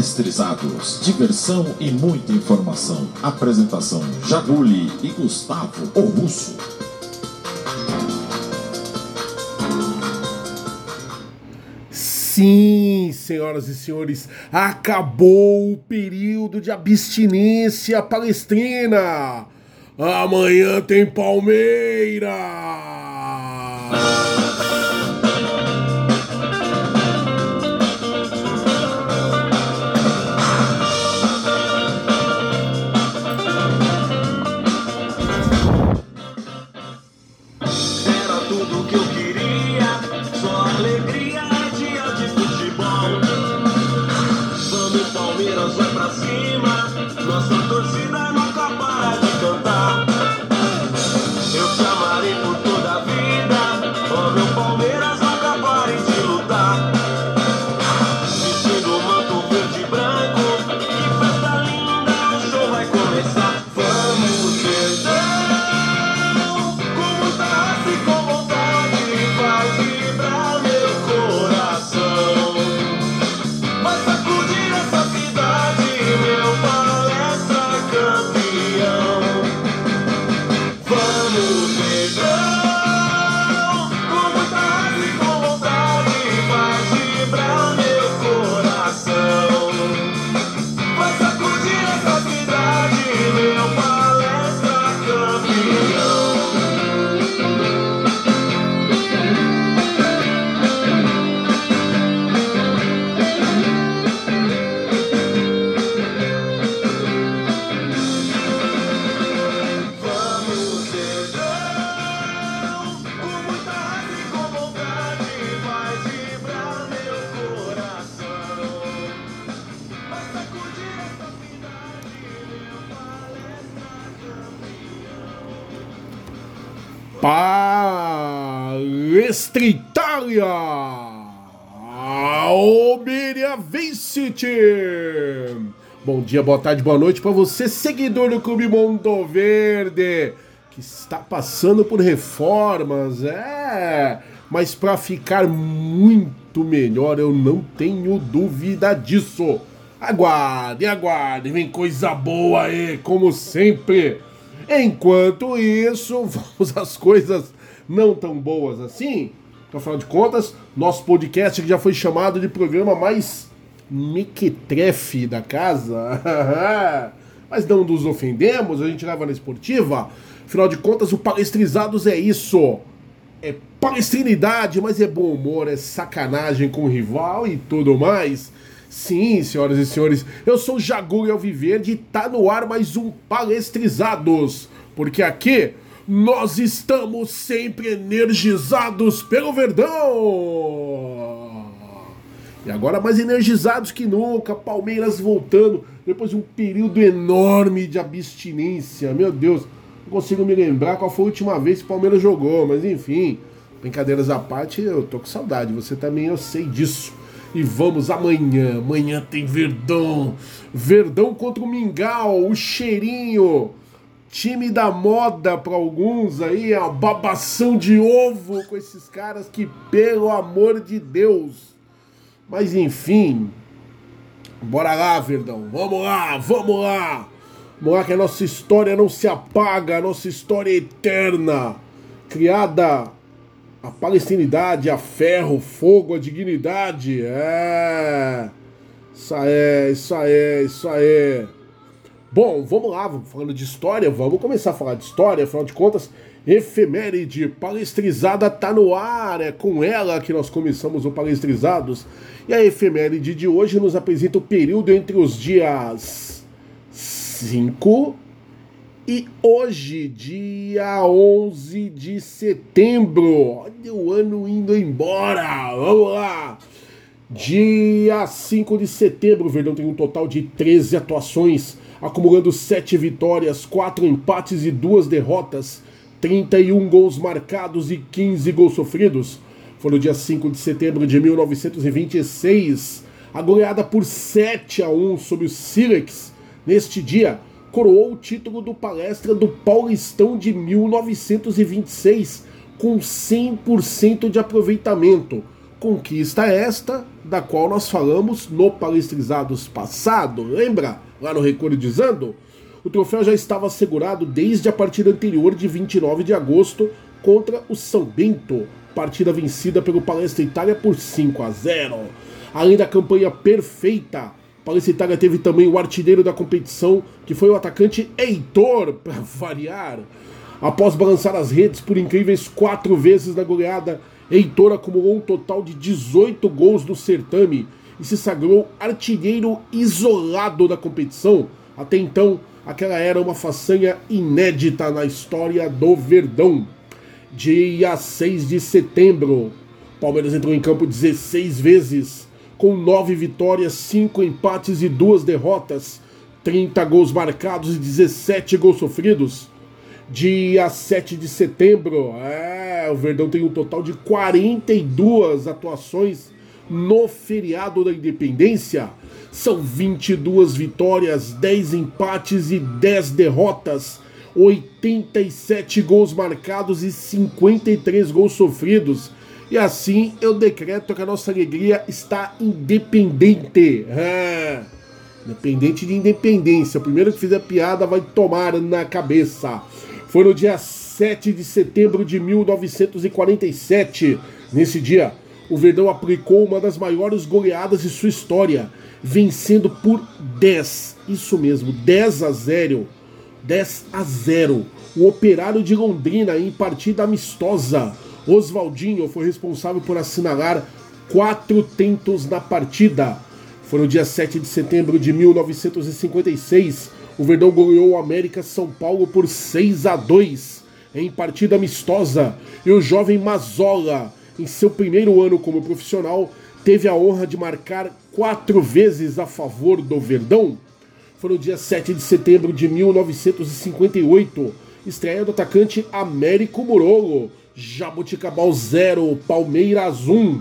Palestrizados, diversão e muita informação. Apresentação Jaguli e Gustavo o Russo. Sim, senhoras e senhores, acabou o período de abstinência palestrina. Amanhã tem Palmeiras. Palestra Itália! Almeria Vincit! Bom dia, boa tarde, boa noite para você, seguidor do Clube Mundo Verde, que está passando por reformas, é, mas para ficar muito melhor, eu não tenho dúvida disso. Aguardem, aguardem, vem coisa boa aí, como sempre. Enquanto isso, vamos às coisas não tão boas assim. Afinal de contas, nosso podcast que já foi chamado de programa mais mequetrefe da casa. Mas não nos ofendemos, a gente leva na esportiva. Afinal de contas, o Palestrizados é isso. É palestrinidade, mas é bom humor, é sacanagem com o rival e tudo mais. Sim, senhoras e senhores, eu sou o Jagu Alviverde e tá no ar mais um Palestrizados. Porque aqui nós estamos sempre energizados pelo Verdão. E agora mais energizados que nunca, Palmeiras voltando depois de um período enorme de abstinência. Meu Deus, não consigo me lembrar qual foi a última vez que o Palmeiras jogou, mas enfim, brincadeiras à parte, eu tô com saudade. Você também, eu sei disso. E vamos amanhã. Amanhã tem Verdão. Verdão contra o Mingau, o cheirinho. Time da moda para alguns aí, a babação de ovo com esses caras que, pelo amor de Deus. Mas enfim, bora lá, Verdão. Vamos lá, vamos lá. Vamos lá que a nossa história não se apaga, a nossa história é eterna. Criada a palestinidade, a ferro, fogo, a dignidade. É. Isso aí, isso aí, isso aí. Bom, vamos lá, falando de história, vamos começar a falar de história, afinal de contas, efeméride palestrizada tá no ar, é com ela que nós começamos o Palestrizados. E a efeméride de hoje nos apresenta o período entre os dias 5 e hoje, dia 11 de setembro. Olha o ano indo embora, vamos lá. Dia 5 de setembro, o Verdão tem um total de 13 atuações, acumulando 7 vitórias, 4 empates e 2 derrotas, 31 gols marcados e 15 gols sofridos. Foi no dia 5 de setembro de 1926, a goleada por 7 a 1 sobre o Silex. Neste dia, coroou o título do palestra do Paulistão de 1926 com 100% de aproveitamento. Conquista esta da qual nós falamos no Palestrizados passado, lembra? Lá no Recordizando? O troféu já estava assegurado desde a partida anterior de 29 de agosto contra o São Bento, partida vencida pelo Palestra Itália por 5 a 0. Além da campanha perfeita, Palestra Itália teve também o artilheiro da competição, que foi o atacante Heitor, para variar. Após balançar as redes por incríveis quatro vezes na goleada, Heitor acumulou um total de 18 gols no certame e se sagrou artilheiro isolado da competição. Até então, aquela era uma façanha inédita na história do Verdão. Dia 6 de setembro, Palmeiras entrou em campo 16 vezes, com 9 vitórias, 5 empates e 2 derrotas, 30 gols marcados e 17 gols sofridos. Dia 7 de setembro, é, o Verdão tem um total de 42 atuações no feriado da Independência. São 22 vitórias, 10 empates e 10 derrotas, 87 gols marcados e 53 gols sofridos. E assim eu decreto que a nossa alegria está independente. É. Independente de independência. O primeiro que fizer piada vai tomar na cabeça. Foi no dia 7 de setembro de 1947. Nesse dia, o Verdão aplicou uma das maiores goleadas de sua história, vencendo por 10, isso mesmo, 10 a 0 10 a 0. O Operário de Londrina em partida amistosa. Oswaldinho foi responsável por assinalar quatro tentos na partida. Foi no dia 7 de setembro de 1956. O Verdão goleou o América São Paulo por 6 a 2 em partida amistosa. E o jovem Mazola, em seu primeiro ano como profissional, teve a honra de marcar quatro vezes a favor do Verdão foi no dia 7 de setembro de 1958, estreia do atacante Américo Murolo, Jabuticabal 0, Palmeiras 1.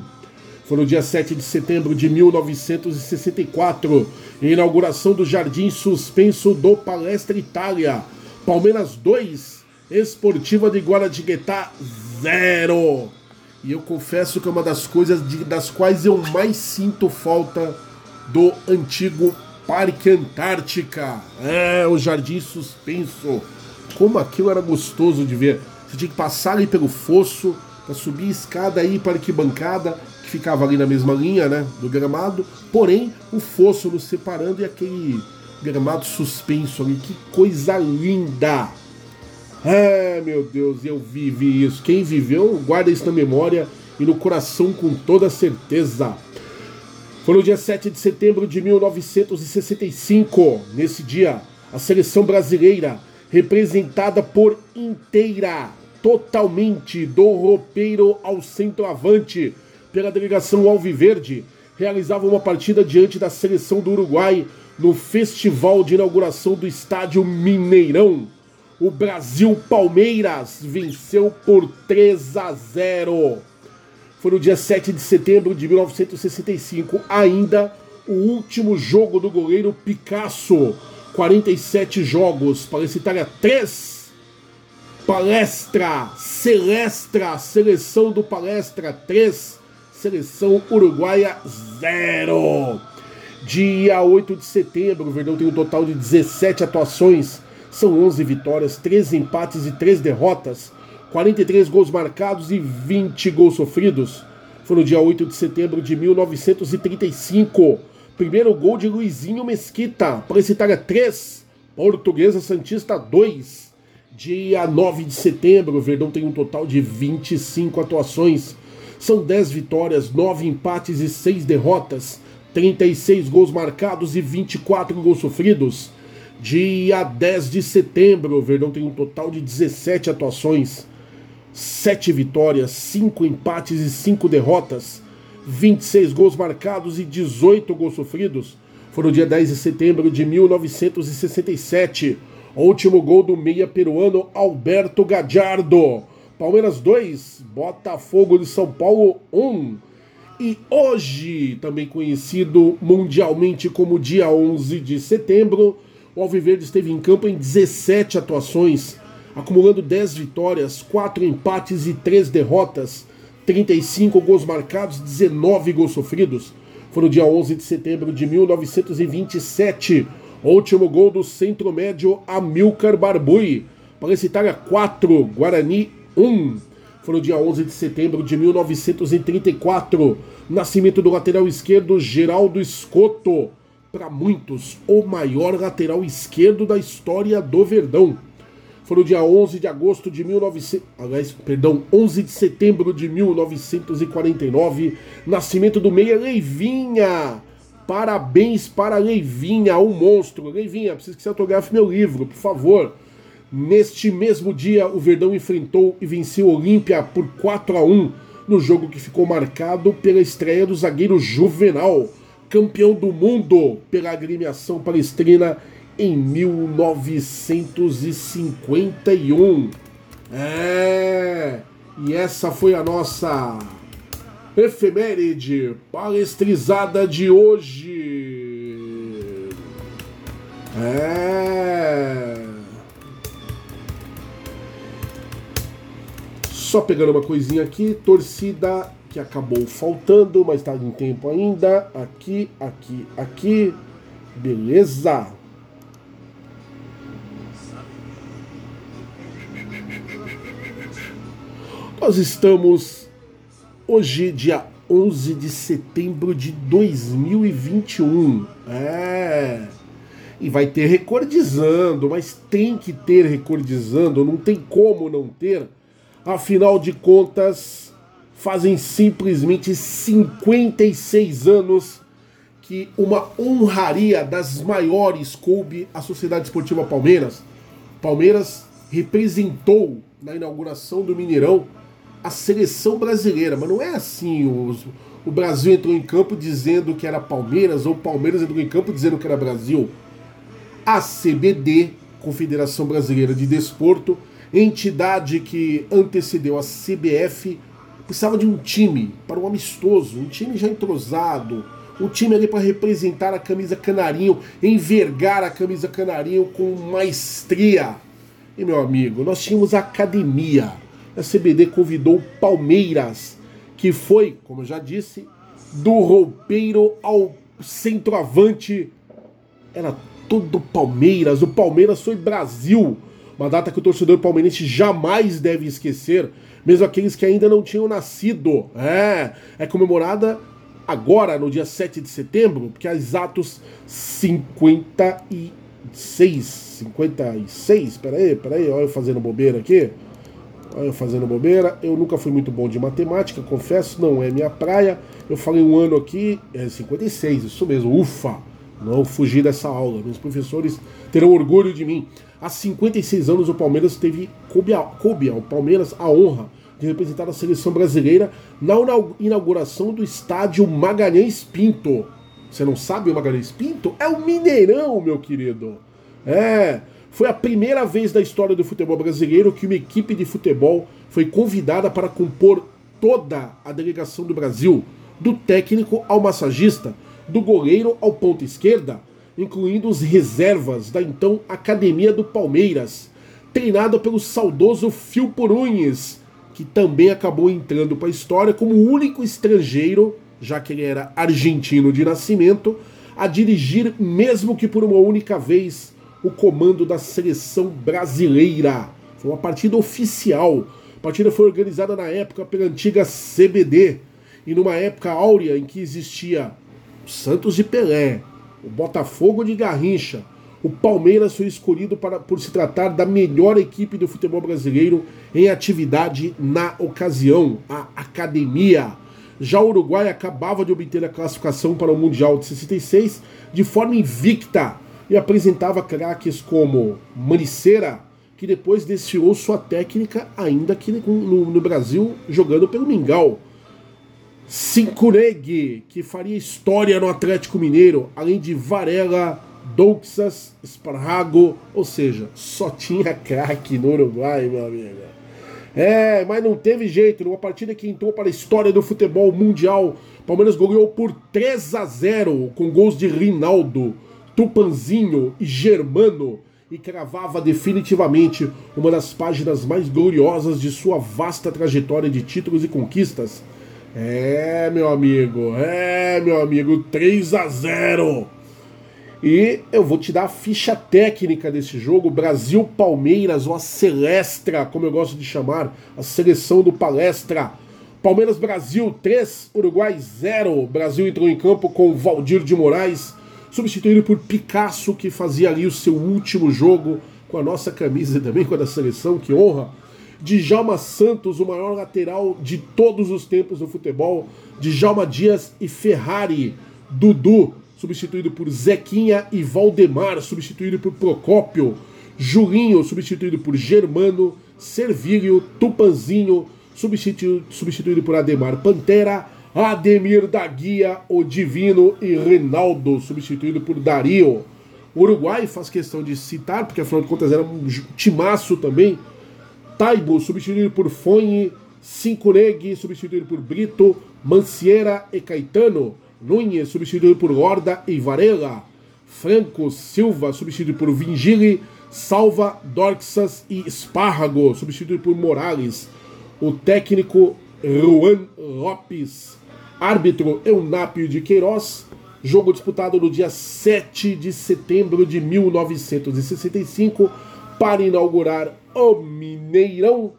Foi no dia 7 de setembro de 1964, inauguração do Jardim Suspenso do Palestra Itália, Palmeiras 2, Esportiva de Guaratinguetá 0. E eu confesso que é uma das coisas de, das quais eu mais sinto falta do antigo Parque Antártica. É, o Jardim Suspenso. Como aquilo era gostoso de ver. Você tinha que passar ali pelo fosso, para subir a escada aí para arquibancada, que ficava ali na mesma linha, né, do gramado. Porém, o fosso nos separando e aquele gramado suspenso ali. Que coisa linda! É, meu Deus, eu vivi isso. Quem viveu, guarda isso na memória e no coração com toda certeza. Foi no dia 7 de setembro de 1965. Nesse dia, a seleção brasileira, representada por inteira, totalmente, do roupeiro ao centroavante, pela delegação Alviverde, realizava uma partida diante da seleção do Uruguai no festival de inauguração do estádio Mineirão. O Brasil Palmeiras venceu por 3 a 0 foi no dia 7 de setembro de 1965, ainda o último jogo do goleiro Picasso. 47 jogos, Palestra Itália 3, Palestra, Celestra, seleção do Palestra 3, seleção uruguaia 0. Dia 8 de setembro, o Verdão tem um total de 17 atuações, são 11 vitórias, 13 empates e 3 derrotas. 43 gols marcados e 20 gols sofridos. Foi no dia 8 de setembro de 1935. Primeiro gol de Luizinho Mesquita. Polícia Itália 3, Portuguesa Santista 2. Dia 9 de setembro, o Verdão tem um total de 25 atuações. São 10 vitórias, 9 empates e 6 derrotas. 36 gols marcados e 24 gols sofridos. Dia 10 de setembro, o Verdão tem um total de 17 atuações. 7 vitórias, 5 empates e 5 derrotas, 26 gols marcados e 18 gols sofridos. Foi no dia 10 de setembro de 1967. O último gol do meia peruano Alberto Gadiardo. Palmeiras 2, Botafogo de São Paulo 1. E hoje, também conhecido mundialmente como dia 11 de setembro, o Alviverde esteve em campo em 17 atuações, acumulando 10 vitórias, 4 empates e 3 derrotas, 35 gols marcados, 19 gols sofridos. Foi no dia 11 de setembro de 1927. Último gol do centro médio Amilcar Barbui. Palense Itália 4, Guarani 1. Foi no dia 11 de setembro de 1934. Nascimento do lateral esquerdo Geraldo Escoto. Para muitos, o maior lateral esquerdo da história do Verdão. Foi no dia 11 de agosto de 1900, aliás, perdão, 11 de setembro de 1949, nascimento do meia Leivinha. Parabéns para Leivinha, o monstro. Leivinha, preciso que você autografe meu livro, por favor. Neste mesmo dia, o Verdão enfrentou e venceu o Olímpia por 4 a 1 no jogo que ficou marcado pela estreia do zagueiro Juvenal, campeão do mundo pela agremiação palestrina em 1951. É, e essa foi a nossa efeméride palestrizada de hoje. É. Só pegando uma coisinha aqui, torcida que acabou faltando, mas tá em tempo ainda. Aqui, aqui, aqui. Beleza. Nós estamos hoje, dia 11 de setembro de 2021. É. E vai ter recordizando, mas tem que ter recordizando, não tem como não ter. Afinal de contas, fazem simplesmente 56 anos que uma honraria das maiores coube à Sociedade Esportiva Palmeiras. Palmeiras representou na inauguração do Mineirão a seleção brasileira, mas não é assim. Os, o Brasil entrou em campo dizendo que era Palmeiras, ou Palmeiras entrou em campo dizendo que era Brasil. A CBD, Confederação Brasileira de Desporto, entidade que antecedeu a CBF, precisava de um time para um amistoso, um time já entrosado, um time ali para representar a camisa canarinho, envergar a camisa canarinho com maestria. E meu amigo, nós tínhamos a academia a CBD convidou o Palmeiras, que foi, como eu já disse, do roupeiro ao centroavante. Era todo Palmeiras. O Palmeiras foi Brasil. Uma data que o torcedor palmeirense jamais deve esquecer, mesmo aqueles que ainda não tinham nascido. É, é comemorada agora, no dia 7 de setembro, porque há exatos 56. 56? Peraí, peraí, olha eu fazendo bobeira aqui. Olha eu fazendo bobeira. Eu nunca fui muito bom de matemática, confesso, não é minha praia. Eu falei um ano aqui, é 56, isso mesmo, ufa! Não fugi dessa aula. Meus professores terão orgulho de mim. Há 56 anos o Palmeiras teve, coube, ao Palmeiras a honra de representar a seleção brasileira na inauguração do estádio Magalhães Pinto. Você não sabe o Magalhães Pinto? É o Mineirão, meu querido. É, foi a primeira vez da história do futebol brasileiro que uma equipe de futebol foi convidada para compor toda a delegação do Brasil, do técnico ao massagista, do goleiro ao ponta esquerda, incluindo os reservas da então Academia do Palmeiras, treinada pelo saudoso Phil Porunhes, que também acabou entrando para a história como o único estrangeiro, já que ele era argentino de nascimento, a dirigir, mesmo que por uma única vez, o comando da seleção brasileira. Foi uma partida oficial. A partida foi organizada na época pela antiga CBD e numa época áurea em que existia Santos de Pelé, o Botafogo de Garrincha. O Palmeiras foi escolhido para, por se tratar da melhor equipe do futebol brasileiro em atividade na ocasião, a Academia. Já o Uruguai acabava de obter a classificação para o Mundial de 66 de forma invicta e apresentava craques como Maniceira, que depois desfiou sua técnica ainda aqui no, no Brasil jogando pelo Mingau. Sincureg, que faria história no Atlético Mineiro, além de Varela, Douxas, Esparrago, ou seja, só tinha craque no Uruguai, meu amigo. É, mas não teve jeito, numa partida que entrou para a história do futebol mundial, Palmeiras goleou por 3 a 0 com gols de Rinaldo, Tupanzinho e Germano e cravava definitivamente uma das páginas mais gloriosas de sua vasta trajetória de títulos e conquistas. É, meu amigo, é, meu amigo, 3 a 0. E eu vou te dar a ficha técnica desse jogo, Brasil-Palmeiras, ou a Celestra, como eu gosto de chamar, a seleção do Palestra. Palmeiras-Brasil 3, Uruguai 0. Brasil entrou em campo com Valdir de Moraes, substituído por Picasso, que fazia ali o seu último jogo com a nossa camisa também, com a da seleção, que honra. Djalma Santos, o maior lateral de todos os tempos do futebol. Djalma Dias e Ferrari. Dudu, substituído por Zequinha e Valdemar, substituído por Procópio. Julinho, substituído por Germano. Servílio, Tupanzinho, substituído, substituído por Ademar Pantera. Ademir da Guia, o Divino e Reinaldo, substituído por Dario. O Uruguai faz questão de citar, porque afinal de contas era um timaço também. Taibo, substituído por Fonhe. Cincuregui, substituído por Brito. Manciera e Caetano. Nunes, substituído por Horda e Varela. Franco Silva, substituído por Vingili. Salva, Dorxas e Espárrago, substituído por Morales. O técnico Juan Lopes. Árbitro Eunápio de Queiroz. Jogo disputado no dia 7 de setembro de 1965 para inaugurar o Mineirão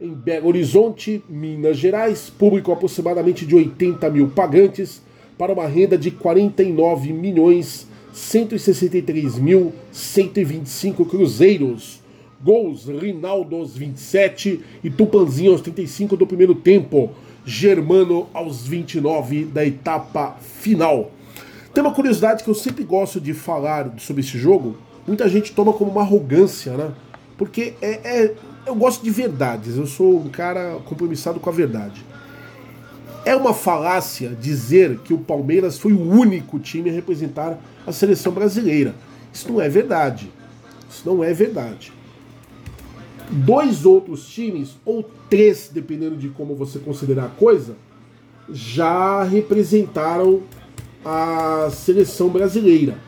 em Belo Horizonte, Minas Gerais. Público aproximadamente de 80 mil pagantes para uma renda de 49 milhões 163 mil 125 cruzeiros. Gols: Rinaldo aos 27 e Tupanzinho aos 35 do primeiro tempo. Germano aos 29 da etapa final. Tem uma curiosidade que eu sempre gosto de falar sobre esse jogo. Muita gente toma como uma arrogância, né? Porque é, é, eu gosto de verdades. Eu sou um cara compromissado com a verdade. É uma falácia dizer que o Palmeiras foi o único time a representar a seleção brasileira. Isso não é verdade. Isso não é verdade. Dois outros times, ou três, dependendo de como você considerar a coisa, já representaram a seleção brasileira.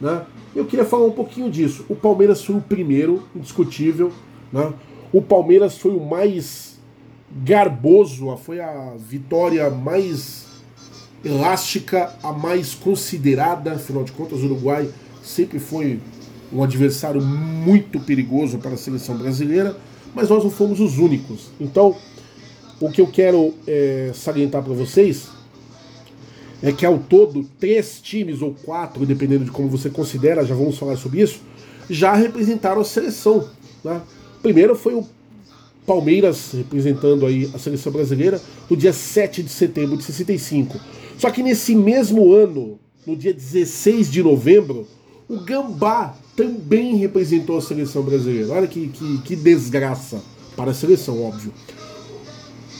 Né? Eu queria falar um pouquinho disso. O Palmeiras foi o primeiro, indiscutível. Né? O Palmeiras foi o mais garboso, foi a vitória mais elástica, a mais considerada. Afinal de contas, o Uruguai sempre foi um adversário muito perigoso para a seleção brasileira, mas nós não fomos os únicos. Então, o que eu quero é, salientar para vocês é que ao todo três times ou quatro, dependendo de como você considera, já vamos falar sobre isso, já representaram a seleção. Né? Primeiro foi o Palmeiras representando aí a seleção brasileira no dia 7 de setembro de 65. Só que nesse mesmo ano, no dia 16 de novembro, o Gambá também representou a seleção brasileira. Olha que, que, que desgraça para a seleção, óbvio.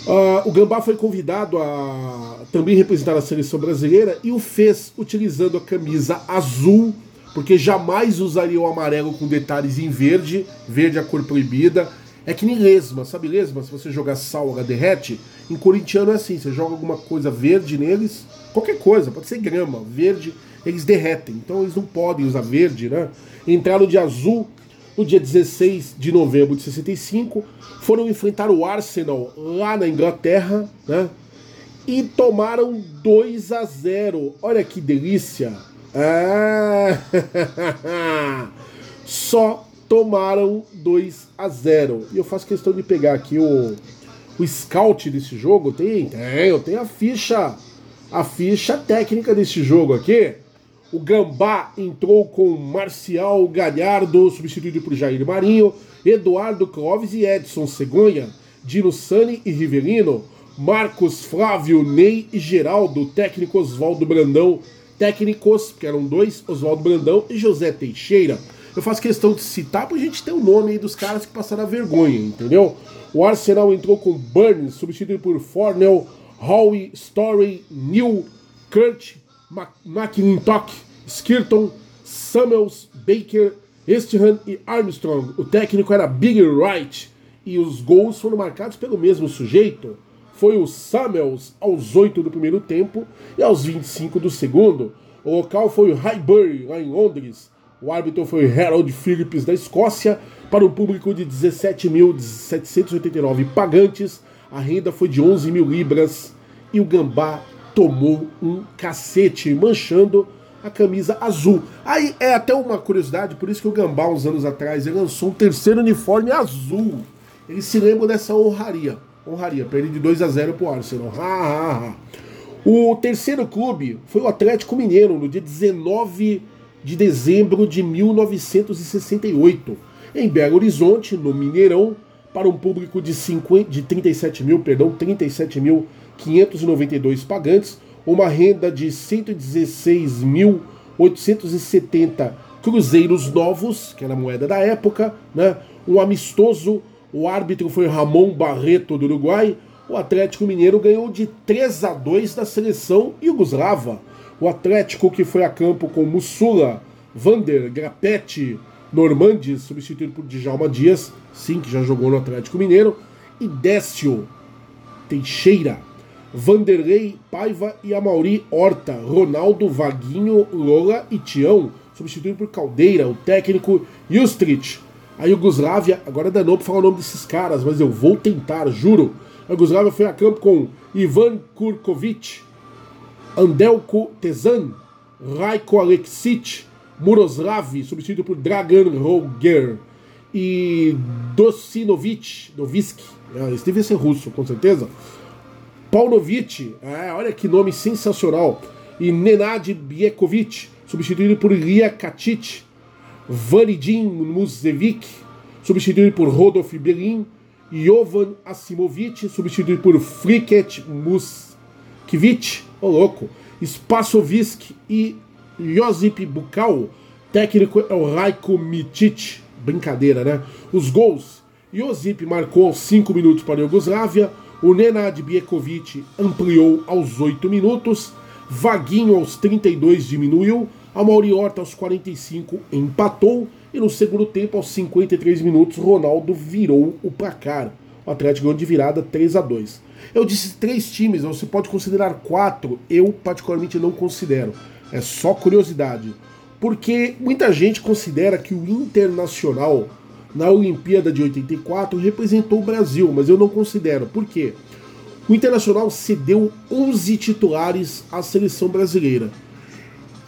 Uh, o Gambá foi convidado a também representar a seleção brasileira e o fez utilizando a camisa azul, porque jamais usaria o amarelo com detalhes em verde, verde é a cor proibida. É que nem lesma, sabe lesma? Se você jogar sal, ela derrete. Em corintiano é assim, você joga alguma coisa verde neles, qualquer coisa, pode ser grama, verde, eles derretem. Então eles não podem usar verde, né? Entraram de azul no dia 16 de novembro de 65, foram enfrentar o Arsenal lá na Inglaterra, né? E tomaram 2 a 0. Olha que delícia! Ah, só tomaram 2 a 0. E eu faço questão de pegar aqui o, o scout desse jogo. Tem, tem, eu tenho a ficha, a ficha técnica desse jogo aqui. O Gambá entrou com Marcial Galhardo, substituído por Jair Marinho, Eduardo Clóvis e Edson Cegonha, Dino Sani e Rivelino, Marcos Flávio, Ney e Geraldo, técnico Oswaldo Brandão, técnicos, que eram dois, Oswaldo Brandão e José Teixeira. Eu faço questão de citar para a gente ter o nome aí dos caras que passaram a vergonha, entendeu? O Arsenal entrou com Burns, substituído por Fornell, Howie, Story, Neil, Kurt, McIntosh, Skirton, Samuels, Baker, Estihan e Armstrong. O técnico era Big Wright e os gols foram marcados pelo mesmo sujeito. Foi o Samuels aos 8 do primeiro tempo e aos 25 do segundo. O local foi o Highbury, lá em Londres. O árbitro foi Harold Phillips, da Escócia, para um público de 17.789 pagantes. A renda foi de 11 mil libras e o Gambá tomou um cacete, manchando a camisa azul. Aí é até uma curiosidade, por isso que o Gambá, uns anos atrás, ele lançou um terceiro uniforme azul. Eles se lembram dessa honraria. Honraria, perdeu de 2 a 0 pro Arsenal. Ha, ha, ha. O terceiro clube foi o Atlético Mineiro, no dia 19 de dezembro de 1968, em Belo Horizonte, no Mineirão, para um público de, 50, de 37 mil, perdão, 37.592 pagantes, uma renda de 116.870 cruzeiros novos, que era a moeda da época, né? um amistoso, o árbitro foi Ramon Barreto do Uruguai, o Atlético Mineiro ganhou de 3 a 2 da seleção Yugoslava. O Atlético que foi a campo com Mussula, Vander, Grapetti, Normandes, substituído por Djalma Dias, sim, que já jogou no Atlético Mineiro, e Décio Teixeira, Vanderlei Paiva e Amauri Horta, Ronaldo Vaguinho, Lola e Tião, substituído por Caldeira, o técnico Justric. A Yugoslávia, agora danou para falar o nome desses caras, mas eu vou tentar, juro. A Yugoslávia foi a campo com Ivan Kurkovic, Andelko Tezan, Rajko Aleksic, Muroslav, substituído por Dragan Roger, e Dosinovic, Doviski, é, esse devia ser russo, com certeza. Paunovic, é, olha que nome sensacional. E Nenad Biekovic, substituído por Ilya Katic. Vanidin Muzevic, substituído por Rodolf Belin. Jovan Asimovic, substituído por Friket Muskiewicz, ô oh, louco. Spasovic e Josip Bukal. Técnico é o Raiko Mitic. Brincadeira, né? Os gols. Josip marcou aos 5 minutos para a Iugoslávia. O Nenad Biekovic ampliou aos 8 minutos. Vaguinho aos 32 diminuiu. A Mauri Horta aos 45 empatou. E no segundo tempo, aos 53 minutos, Ronaldo virou o placar. O Atlético ganhou de virada 3 a 2 Eu disse três times, você pode considerar quatro. Eu, particularmente, não considero. É só curiosidade. Porque muita gente considera que o Internacional, na Olimpíada de 84, representou o Brasil, mas eu não considero. Por quê? O Internacional cedeu 11 titulares à seleção brasileira.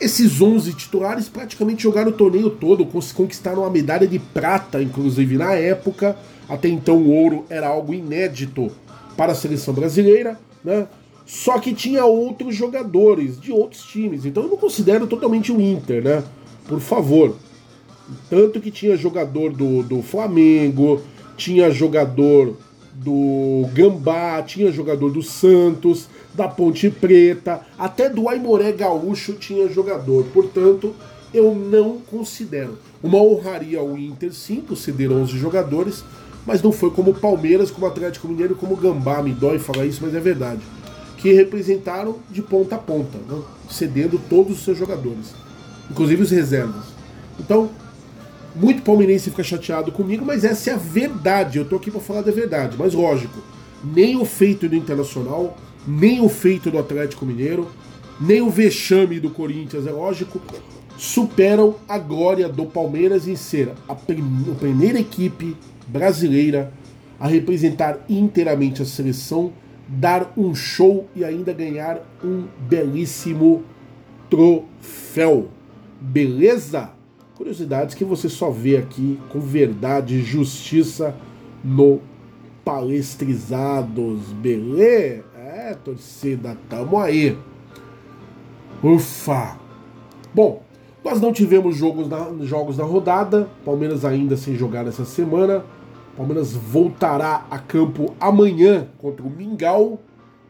Esses 11 titulares praticamente jogaram o torneio todo, conquistaram a medalha de prata, inclusive na época. Até então o ouro era algo inédito para a seleção brasileira, né? Só que tinha outros jogadores de outros times, então eu não considero totalmente o Inter, né? Por favor. Tanto que tinha jogador do, do Flamengo, tinha jogador do Gambá, tinha jogador do Santos, da Ponte Preta, até do Aimoré Gaúcho tinha jogador. Portanto, eu não considero. Uma honraria ao Inter, sim, por ceder 11 jogadores, mas não foi como Palmeiras, como Atlético Mineiro, como Gambá. Me dói falar isso, mas é verdade. Que representaram de ponta a ponta, né? cedendo todos os seus jogadores, inclusive os reservas. Então, muito palmeirense fica chateado comigo, mas essa é a verdade. Eu tô aqui para falar da verdade. Mas lógico, nem o feito do Internacional, nem o feito do Atlético Mineiro, nem o vexame do Corinthians, é lógico, superam a glória do Palmeiras em ser a, prim a primeira equipe brasileira a representar inteiramente a seleção, dar um show e ainda ganhar um belíssimo troféu. Beleza? Curiosidades que você só vê aqui com verdade e justiça no Palestrizados, beleza? É, torcida, tamo aí. Ufa! Bom, nós não tivemos jogos na, jogos na rodada, Palmeiras ainda sem jogar essa semana. Palmeiras voltará a campo amanhã contra o Mingau.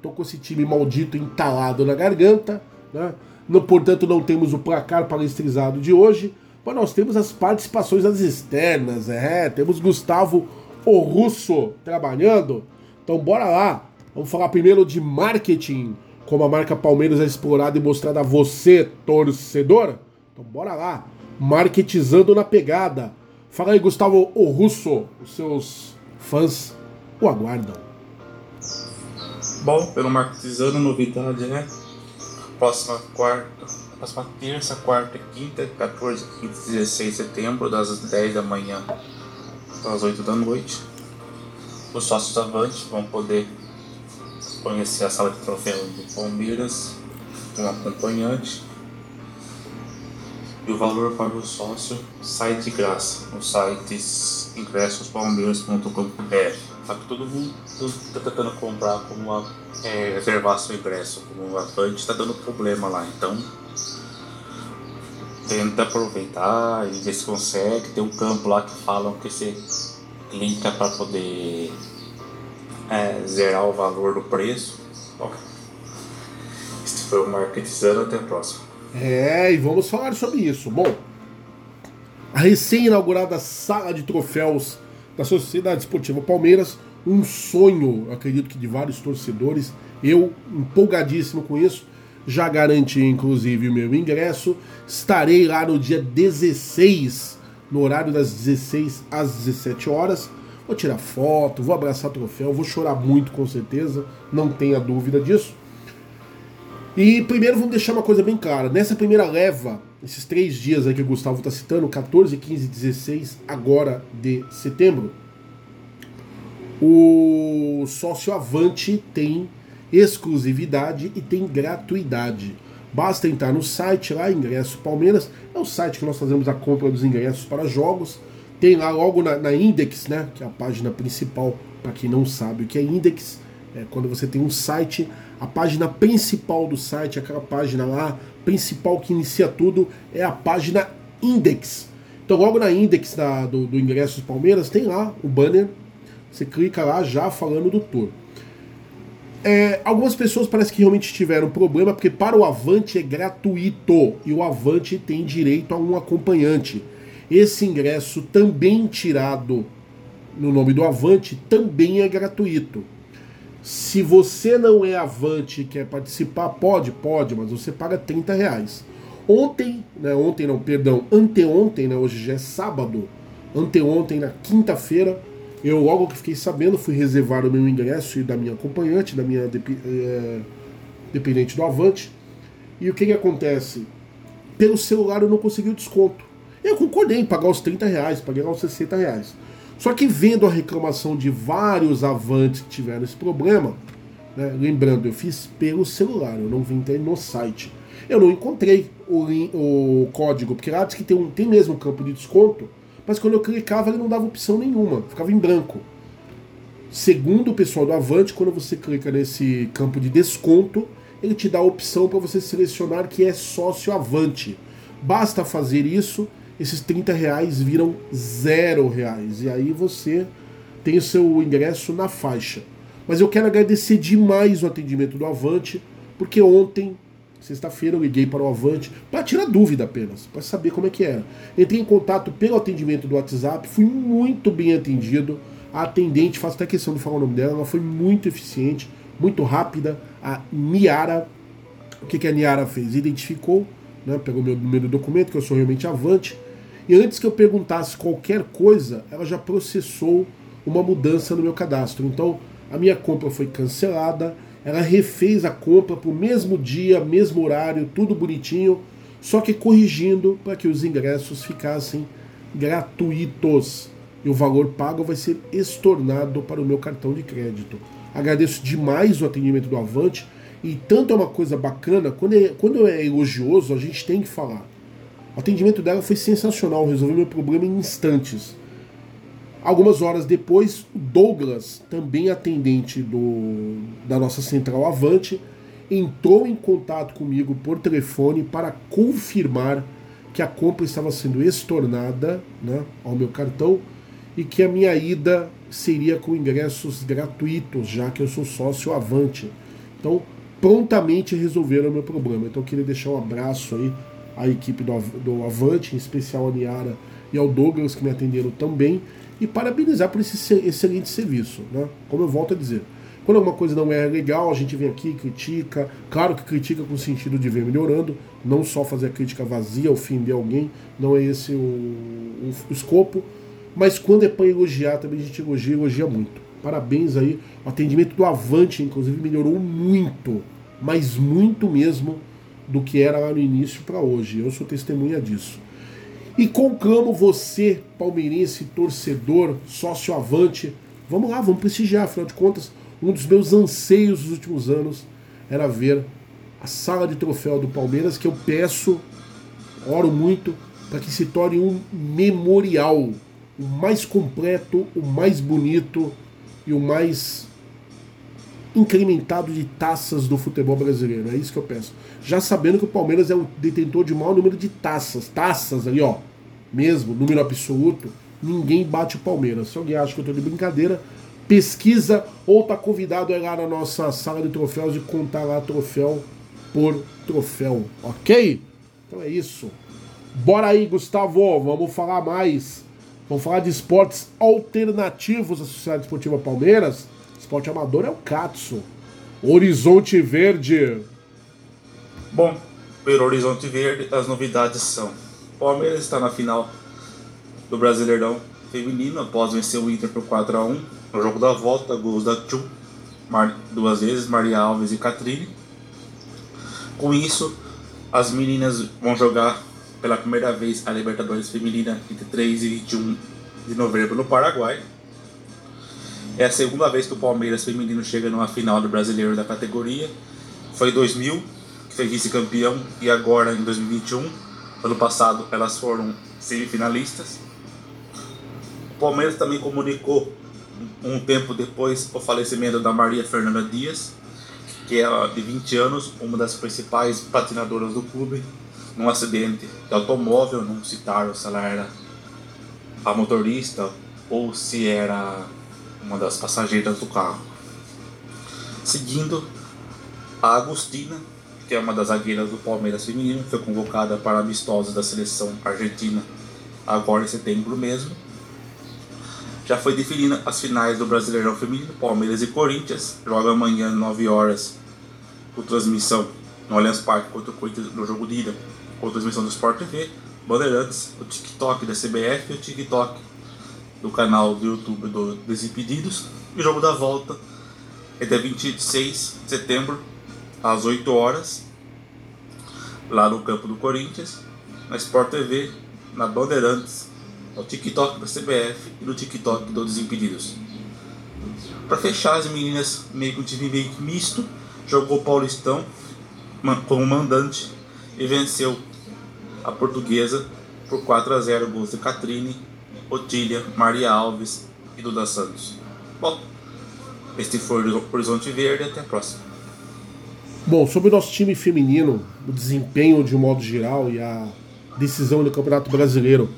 Tô com esse time maldito entalado na garganta, né? No, portanto, não temos o placar palestrizado de hoje. Mas nós temos as participações das externas, é, temos Gustavo o Russo trabalhando. Então bora lá. Vamos falar primeiro de marketing, como a marca Palmeiras é explorada e mostrada a você, torcedor. Então bora lá. Marketizando na pegada. Fala aí, Gustavo o Russo. Os seus fãs o aguardam. Bom, pelo Marketizando, novidade, né? Próxima quarta, próxima terça, quarta quinta, 14, 15 16 de setembro, das 10 da manhã às 8 da noite. Os sócios avantes vão poder conhecer a sala de troféu do Palmeiras com acompanhante. E o valor para o sócio sai de graça no site ingressospalmeiras.com.br. Só que todo mundo está tentando comprar como uma, é, reservar seu ingresso como um avante, está dando problema lá. Então tenta aproveitar e ver se consegue. Tem um campo lá que falam que você clica para poder é, zerar o valor do preço. Bom, este foi o Marketizando, até a próxima. É, e vamos falar sobre isso. Bom, a recém-inaugurada sala de troféus da Sociedade Esportiva Palmeiras, um sonho, acredito que de vários torcedores, eu empolgadíssimo com isso, já garanti inclusive o meu ingresso, estarei lá no dia 16, no horário das 16 às 17 horas, vou tirar foto, vou abraçar troféu, vou chorar muito com certeza, não tenha dúvida disso. E primeiro vamos deixar uma coisa bem clara. Nessa primeira leva, esses três dias aí que o Gustavo está citando, 14, 15, 16, agora de setembro, o sócio Avante tem exclusividade e tem gratuidade. Basta entrar no site lá, Ingresso Palmeiras, é o site que nós fazemos a compra dos ingressos para jogos. Tem lá logo na, na Index, né, que é a página principal, para quem não sabe o que é Index, é quando você tem um site, a página principal do site, aquela página lá, principal que inicia tudo, é a página Index. Então, logo na Index da, do, do Ingressos Palmeiras, tem lá o banner. Você clica lá já falando do tour. É, algumas pessoas parece que realmente tiveram problema, porque para o Avante é gratuito e o Avante tem direito a um acompanhante. Esse ingresso também tirado no nome do Avante também é gratuito. Se você não é avante e quer participar, pode, pode, mas você paga 30 reais. Ontem, né, ontem não, perdão, anteontem, né, hoje já é sábado, anteontem, na quinta-feira, eu logo que fiquei sabendo, fui reservar o meu ingresso e da minha acompanhante, da minha é, dependente do Avante. E o que, que acontece? Pelo celular eu não consegui o desconto. Eu concordei em pagar os 30 reais, paguei lá os 60 reais. Só que vendo a reclamação de vários avantes que tiveram esse problema, né, lembrando, eu fiz pelo celular, eu não vim ter no site. Eu não encontrei o, o código, porque lá diz que tem, um, tem mesmo um campo de desconto, mas quando eu clicava ele não dava opção nenhuma, ficava em branco. Segundo o pessoal do Avante, quando você clica nesse campo de desconto, ele te dá a opção para você selecionar que é sócio Avante. Basta fazer isso esses 30 reais viram zero reais. E aí você tem o seu ingresso na faixa. Mas eu quero agradecer demais o atendimento do Avante, porque ontem, sexta-feira, eu liguei para o Avante para tirar dúvida apenas, para saber como é que era. Entrei em contato pelo atendimento do WhatsApp, fui muito bem atendido. A atendente, faço até questão de falar o nome dela, ela foi muito eficiente, muito rápida. A Niara, o que, que a Niara fez? Identificou, né, pegou meu número do documento, que eu sou realmente Avante, e antes que eu perguntasse qualquer coisa, ela já processou uma mudança no meu cadastro. Então, a minha compra foi cancelada, ela refez a compra para o mesmo dia, mesmo horário, tudo bonitinho, só que corrigindo para que os ingressos ficassem gratuitos. E o valor pago vai ser estornado para o meu cartão de crédito. Agradeço demais o atendimento do Avante. E tanto é uma coisa bacana, quando é, quando é elogioso, a gente tem que falar. O atendimento dela foi sensacional, resolveu meu problema em instantes. Algumas horas depois, Douglas, também atendente do, da nossa central Avante, entrou em contato comigo por telefone para confirmar que a compra estava sendo estornada né, ao meu cartão e que a minha ida seria com ingressos gratuitos, já que eu sou sócio Avante. Então, prontamente resolveram o meu problema. Então, eu queria deixar um abraço aí a equipe do, do Avante, em especial a Niara e ao Douglas, que me atenderam também, e parabenizar por esse excelente serviço. Né? Como eu volto a dizer, quando alguma coisa não é legal, a gente vem aqui, critica, claro que critica com o sentido de ver melhorando, não só fazer a crítica vazia, ofender alguém, não é esse o, o, o escopo, mas quando é para elogiar, também a gente elogia, elogia muito. Parabéns aí, o atendimento do Avante, inclusive, melhorou muito, mas muito mesmo do que era lá no início para hoje. Eu sou testemunha disso. E conclamo você, palmeirense, torcedor, sócio avante, vamos lá, vamos prestigiar, afinal de contas, Um dos meus anseios dos últimos anos era ver a sala de troféu do Palmeiras, que eu peço, oro muito, para que se torne um memorial, o mais completo, o mais bonito e o mais incrementado de taças do futebol brasileiro. É isso que eu peço. Já sabendo que o Palmeiras é o detentor de maior número de taças, taças ali, ó, mesmo, número absoluto, ninguém bate o Palmeiras. Se alguém acha que eu tô de brincadeira, pesquisa ou tá convidado a ir lá na nossa sala de troféus e contar lá troféu por troféu, ok? Então é isso. Bora aí, Gustavo, vamos falar mais. Vamos falar de esportes alternativos à Sociedade Esportiva Palmeiras. Esporte amador é o Katsu. Horizonte Verde. Bom, pelo Horizonte Verde, as novidades são: Palmeiras está na final do Brasileirão Feminino após vencer o Inter por 4 a 1 no jogo da volta, gols da Tchu, duas vezes, Maria Alves e Catrine. Com isso, as meninas vão jogar pela primeira vez a Libertadores Feminina entre 3 e 21 de novembro no Paraguai. É a segunda vez que o Palmeiras feminino chega numa final do brasileiro da categoria. Foi em 2000, que foi vice-campeão, e agora em 2021. Ano passado elas foram semifinalistas. O Palmeiras também comunicou um tempo depois o falecimento da Maria Fernanda Dias, que é de 20 anos, uma das principais patinadoras do clube, num acidente de automóvel, não citaram se ela era a motorista ou se era uma das passageiras do carro. Seguindo, a Agostina, que é uma das zagueiras do Palmeiras feminino, foi convocada para amistosos da seleção argentina agora em setembro mesmo. Já foi definida as finais do Brasileirão Feminino, Palmeiras e Corinthians. Joga amanhã, 9 horas, com transmissão no Allianz Parque contra o Corinthians no jogo de ida, com transmissão do Sport TV, Bandeirantes, o TikTok da CBF e o TikTok do canal do YouTube do Desimpedidos. E o jogo da volta é dia 26 de setembro, às 8 horas, lá no campo do Corinthians, na Sport TV, na Bandeirantes, no TikTok da CBF e no TikTok do Desimpedidos. Para fechar, as meninas meio que um time meio misto, jogou Paulistão como mandante e venceu a portuguesa por 4 a 0 gols de Catrine Otília, Maria Alves e Duda Santos. Bom, este foi o Horizonte Verde até a próxima. Bom, sobre o nosso time feminino, o desempenho de um modo geral e a decisão do Campeonato Brasileiro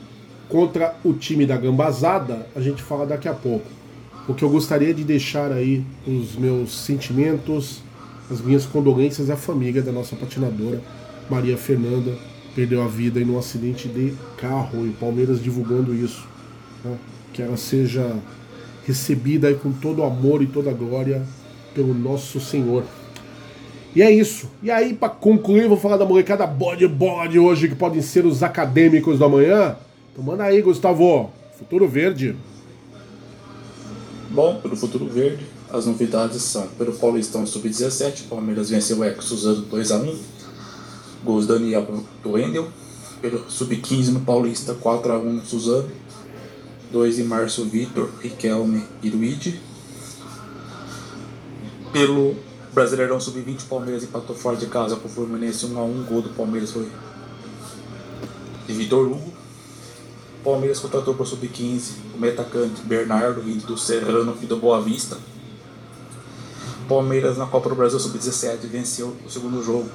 contra o time da Gambazada, a gente fala daqui a pouco. O que eu gostaria de deixar aí os meus sentimentos, as minhas condolências à família da nossa patinadora Maria Fernanda, perdeu a vida em um acidente de carro e Palmeiras divulgando isso né? que ela seja recebida com todo o amor e toda a glória pelo nosso Senhor. E é isso. E aí, para concluir, vou falar da molecada bode bola de hoje, que podem ser os acadêmicos da manhã. Então manda aí, Gustavo. Futuro Verde. Bom, pelo Futuro Verde, as novidades são: pelo Paulistão Sub-17, Palmeiras venceu o Eco Suzano 2x1. Gols Daniel do Wendel. Pelo Sub-15 no Paulista 4x1 Suzano. 2 de março, Vitor, Riquelme e Luigi. Pelo Brasileirão Sub-20, Palmeiras empatou fora de casa com o Fluminense 1x1. Gol do Palmeiras foi de Vitor Hugo. Palmeiras contratou para o Sub-15 o metacante Bernardo, vindo do Serrano e do Boa Vista. Palmeiras na Copa do Brasil Sub-17 venceu o segundo jogo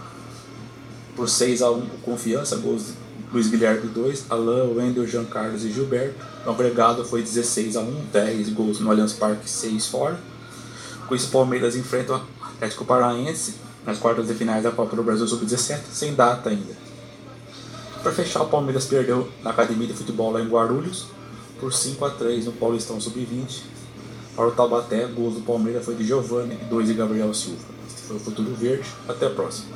por 6 a 1 com confiança, gols Luiz Guilherme 2, Alain, Wendel, Jean Carlos e Gilberto. O agregado foi 16 a 1, 10 gols no Allianz Parque, 6 fora. Com isso, o Palmeiras enfrenta o Atlético Paranaense nas quartas de finais da Copa do Brasil Sub-17, sem data ainda. Para fechar, o Palmeiras perdeu na Academia de Futebol lá em Guarulhos por 5 a 3 no Paulistão Sub-20. Para o Taubaté, gols do Palmeiras foi de Giovanni e 2 de Gabriel Silva. Este foi o Futuro Verde. Até a próxima.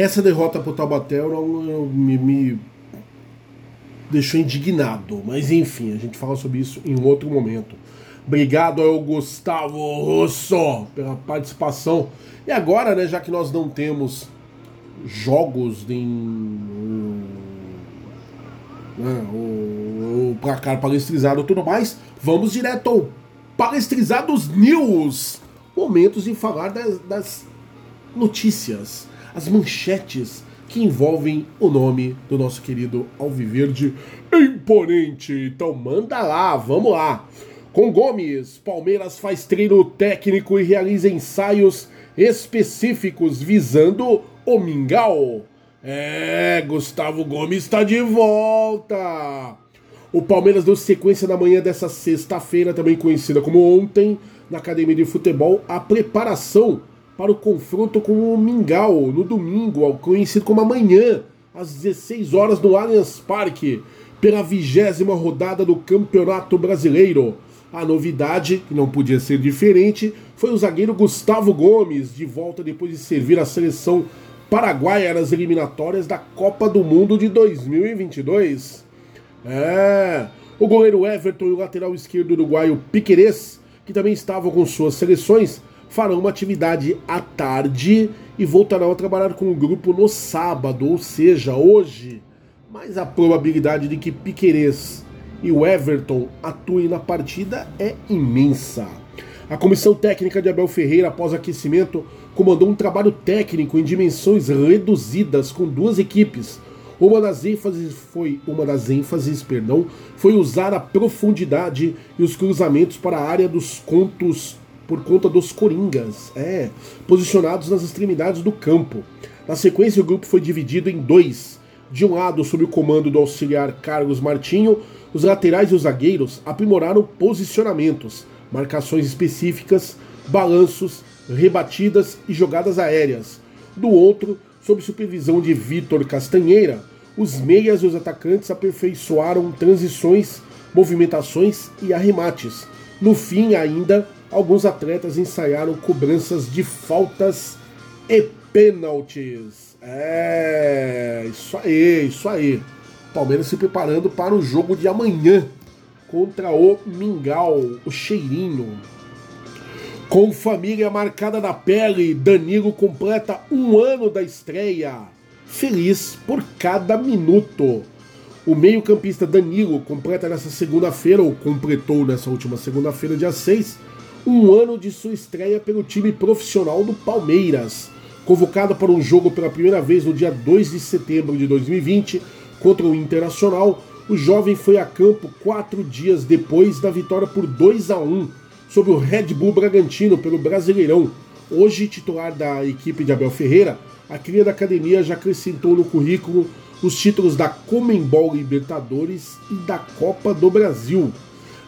Essa derrota pro Taubaté eu, me, me deixou indignado. Mas enfim, a gente fala sobre isso em outro momento. Obrigado ao Gustavo Russo pela participação. E agora, né, já que nós não temos jogos em né, o, o placar palestrizado e tudo mais, vamos direto ao Palestrizados News, momentos de falar das, das notícias, as manchetes que envolvem o nome do nosso querido Alviverde imponente. Então manda lá, vamos lá. Com Gomes, Palmeiras faz treino técnico e realiza ensaios específicos visando o Mingau. É, Gustavo Gomes está de volta. O Palmeiras deu sequência na manhã dessa sexta-feira, também conhecida como ontem, na Academia de Futebol, a preparação para o confronto com o Mingau no domingo, conhecido como amanhã, às 16 horas no Allianz Parque, pela vigésima rodada do Campeonato Brasileiro. A novidade, que não podia ser diferente, foi o zagueiro Gustavo Gomes, de volta depois de servir a seleção paraguaia nas eliminatórias da Copa do Mundo de 2022. É, o goleiro Everton e o lateral esquerdo uruguaio Piquerez, que também estavam com suas seleções, farão uma atividade à tarde e voltarão a trabalhar com o grupo no sábado, ou seja, hoje. Mas a probabilidade de que Piquerez e o Everton atuem na partida é imensa. A comissão técnica de Abel Ferreira, após aquecimento, comandou um trabalho técnico em dimensões reduzidas com duas equipes. Uma das ênfases foi uma das ênfases, perdão, foi usar a profundidade e os cruzamentos para a área dos contos por conta dos coringas, é, posicionados nas extremidades do campo. Na sequência, o grupo foi dividido em dois. De um lado, sob o comando do auxiliar Carlos Martinho, os laterais e os zagueiros aprimoraram posicionamentos, marcações específicas, balanços, rebatidas e jogadas aéreas. Do outro, sob supervisão de Vitor Castanheira, os meias e os atacantes aperfeiçoaram transições, movimentações e arremates. No fim, ainda, alguns atletas ensaiaram cobranças de faltas e pênaltis. É, isso aí, isso aí. Palmeiras se preparando para o jogo de amanhã contra o Mingau, o Cheirinho. Com família marcada na pele, Danilo completa um ano da estreia. Feliz por cada minuto. O meio-campista Danilo completa nessa segunda-feira, ou completou nessa última segunda-feira, dia 6, um ano de sua estreia pelo time profissional do Palmeiras. Convocado para um jogo pela primeira vez no dia 2 de setembro de 2020 contra o Internacional, o jovem foi a campo quatro dias depois da vitória por 2 a 1 sobre o Red Bull Bragantino pelo Brasileirão. Hoje titular da equipe de Abel Ferreira, a cria da academia já acrescentou no currículo os títulos da Comembol Libertadores e da Copa do Brasil.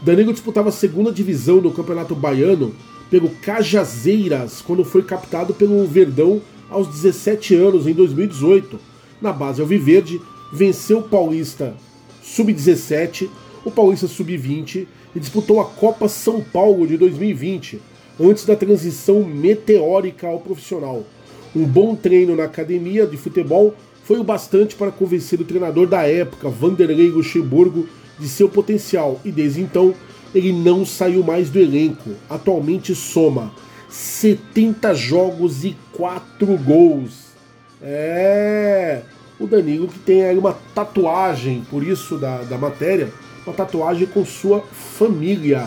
Danilo disputava a segunda divisão do Campeonato Baiano pelo Cajazeiras, quando foi captado pelo Verdão aos 17 anos, em 2018. Na base Alviverde, venceu o Paulista Sub-17, o Paulista Sub-20 e disputou a Copa São Paulo de 2020, antes da transição meteórica ao profissional. Um bom treino na academia de futebol foi o bastante para convencer o treinador da época, Vanderlei Luxemburgo, de seu potencial e desde então ele não saiu mais do elenco. Atualmente soma 70 jogos e 4 gols. É. O Danilo que tem aí uma tatuagem, por isso da, da matéria, uma tatuagem com sua família.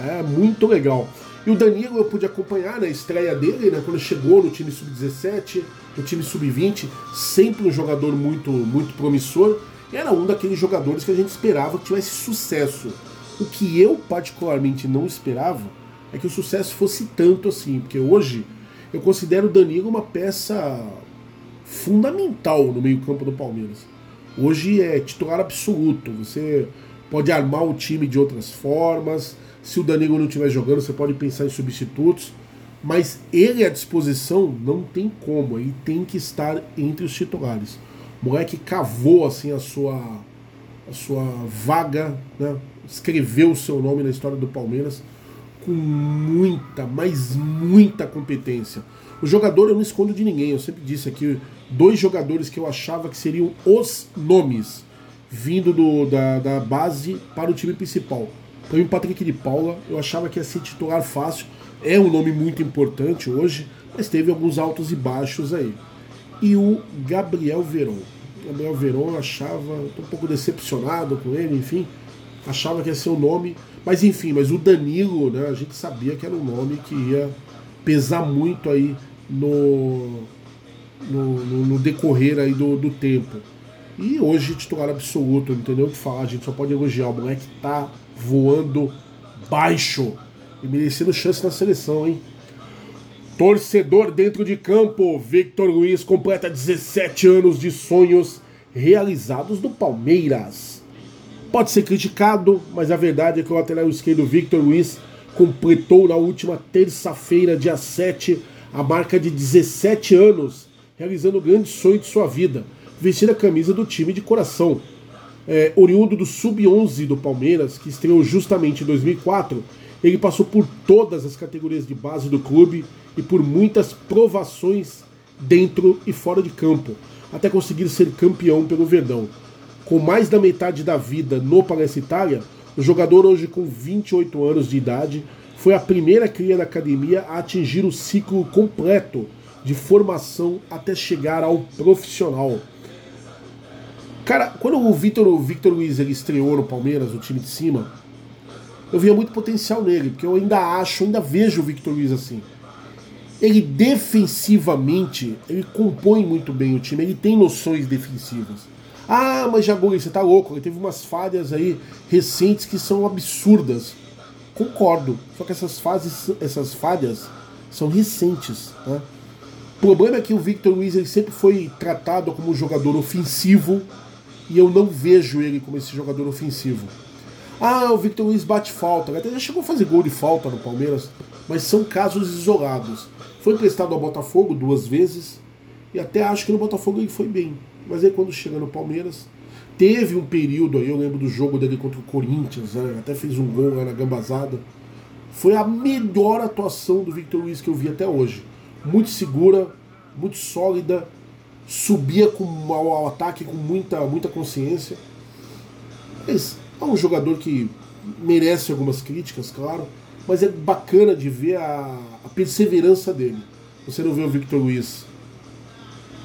É muito legal. E o Danilo eu pude acompanhar na estreia dele, né, quando chegou no time sub-17, no time sub-20, sempre um jogador muito, muito promissor era um daqueles jogadores que a gente esperava que tivesse sucesso. O que eu particularmente não esperava é que o sucesso fosse tanto assim, porque hoje eu considero o Danilo uma peça fundamental no meio-campo do Palmeiras. Hoje é titular absoluto. Você pode armar o time de outras formas. Se o Danilo não estiver jogando, você pode pensar em substitutos. Mas ele à disposição não tem como. Ele tem que estar entre os titulares. Moleque cavou assim a sua a sua vaga, né? escreveu o seu nome na história do Palmeiras com muita, mas muita competência. O jogador eu não escondo de ninguém, eu sempre disse aqui dois jogadores que eu achava que seriam os nomes vindo do, da, da base para o time principal. Para o Patrick de Paula, eu achava que ia ser titular fácil, é um nome muito importante hoje, mas teve alguns altos e baixos aí. E o Gabriel Veron. Gabriel Veron achava, estou um pouco decepcionado com ele, enfim, achava que ia ser o nome, mas enfim, mas o Danilo, né, a gente sabia que era um nome que ia pesar muito aí no, no, no, no decorrer aí do, do tempo. E hoje titular absoluto, não nem o que falar, a gente só pode elogiar. O moleque tá voando baixo e merecendo chance na seleção, hein? Torcedor dentro de campo, Victor Luiz completa 17 anos de sonhos realizados no Palmeiras. Pode ser criticado, mas a verdade é que o lateral esquerdo Victor Luiz completou na última terça-feira, dia 7, a marca de 17 anos, realizando o grande sonho de sua vida, vestir a camisa do time de coração. É, oriundo do Sub-11 do Palmeiras, que estreou justamente em 2004, ele passou por todas as categorias de base do clube e por muitas provações dentro e fora de campo, até conseguir ser campeão pelo Verdão. Com mais da metade da vida no Palestra Itália, o jogador, hoje com 28 anos de idade, foi a primeira cria da academia a atingir o ciclo completo de formação até chegar ao profissional. Cara, quando o Victor, o Victor Luiz ele estreou no Palmeiras, o time de cima, eu via muito potencial nele, porque eu ainda acho, ainda vejo o Victor Luiz assim. Ele defensivamente, ele compõe muito bem o time, ele tem noções defensivas. Ah, mas Jaguri, você tá louco, ele teve umas falhas aí recentes que são absurdas. Concordo, só que essas, fases, essas falhas são recentes. Né? O problema é que o Victor Luiz ele sempre foi tratado como um jogador ofensivo e eu não vejo ele como esse jogador ofensivo. Ah, o Victor Luiz bate falta, até já chegou a fazer gol de falta no Palmeiras, mas são casos isolados. Foi emprestado ao Botafogo duas vezes e até acho que no Botafogo ele foi bem. Mas aí quando chega no Palmeiras, teve um período aí, eu lembro do jogo dele contra o Corinthians, né, até fez um gol na gambazada. Foi a melhor atuação do Victor Luiz que eu vi até hoje. Muito segura, muito sólida, subia com, ao, ao ataque com muita, muita consciência. Mas é um jogador que merece algumas críticas, claro, mas é bacana de ver a, a perseverança dele. Você não vê o Victor Luiz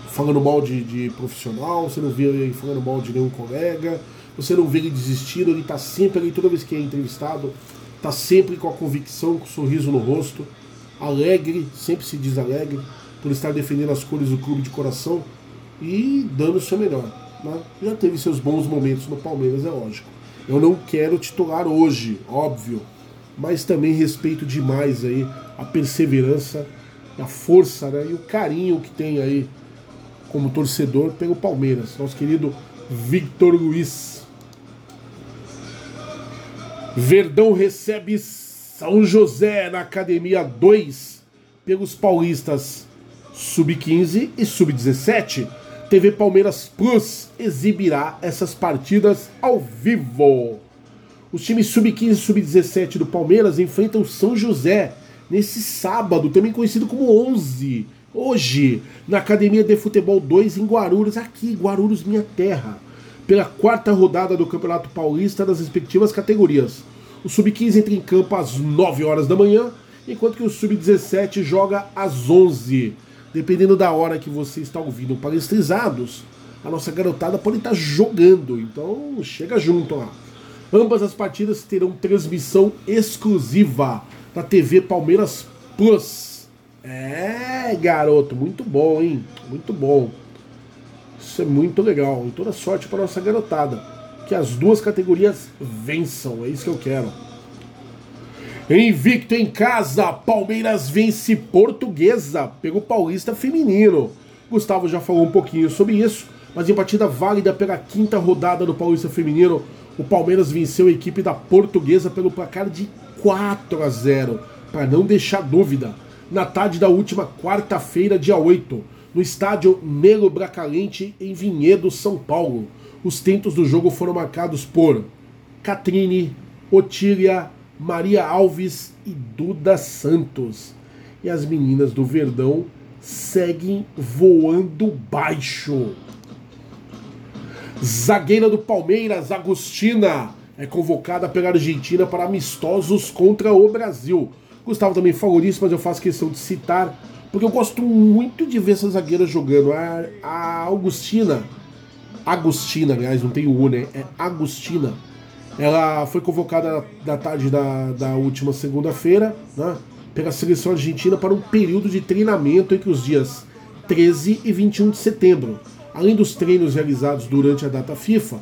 falando mal de, de, profissional, você não vê ele falando mal de nenhum colega, você não vê ele desistindo, ele está sempre ali, toda vez que é entrevistado, está sempre com a convicção, com o sorriso no rosto, alegre, sempre se diz alegre, por estar defendendo as cores do clube de coração e dando o seu melhor. Né? Já teve seus bons momentos no Palmeiras, é lógico. Eu não quero titular hoje, óbvio, mas também respeito demais aí a perseverança, a força né, e o carinho que tem aí como torcedor pelo Palmeiras, nosso querido Victor Luiz. Verdão recebe São José na Academia 2 pelos paulistas Sub-15 e Sub-17. TV Palmeiras Plus exibirá essas partidas ao vivo. Os times Sub-15 e Sub-17 do Palmeiras enfrentam São José nesse sábado, também conhecido como 11 hoje na Academia de Futebol 2 em Guarulhos, aqui, Guarulhos, minha terra, pela quarta rodada do Campeonato Paulista das respectivas categorias. O Sub-15 entra em campo às 9 horas da manhã, enquanto que o Sub-17 joga às 11. Dependendo da hora que você está ouvindo palestrizados, a nossa garotada pode estar jogando, então chega junto lá. Ambas as partidas terão transmissão exclusiva da TV Palmeiras Plus é, garoto, muito bom, hein? Muito bom. Isso é muito legal. E toda sorte para nossa garotada. Que as duas categorias vençam. É isso que eu quero. Invicto em casa, Palmeiras vence Portuguesa pelo Paulista Feminino. Gustavo já falou um pouquinho sobre isso, mas em partida válida pela quinta rodada do Paulista Feminino, o Palmeiras venceu a equipe da Portuguesa pelo placar de 4 a 0, para não deixar dúvida na tarde da última quarta-feira, dia 8, no estádio Melo Bracalente, em Vinhedo, São Paulo. Os tentos do jogo foram marcados por Catrine, Otília, Maria Alves e Duda Santos. E as meninas do Verdão seguem voando baixo. Zagueira do Palmeiras, Agostina, é convocada pela Argentina para amistosos contra o Brasil. Gustavo também falou isso, mas eu faço questão de citar, porque eu gosto muito de ver essa zagueira jogando. A, a Augustina, Agostina, aliás, não tem o U, né? É Agostina. Ela foi convocada na tarde da, da última segunda-feira, né? pela seleção argentina para um período de treinamento entre os dias 13 e 21 de setembro. Além dos treinos realizados durante a data FIFA,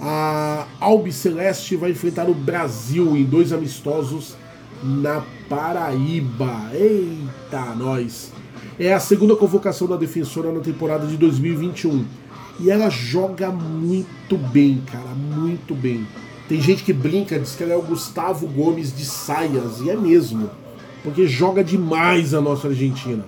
a Albiceleste vai enfrentar o Brasil em dois amistosos na Paraíba. Eita, nós! É a segunda convocação da defensora na temporada de 2021. E ela joga muito bem, cara, muito bem. Tem gente que brinca, diz que ela é o Gustavo Gomes de saias, e é mesmo, porque joga demais a nossa Argentina.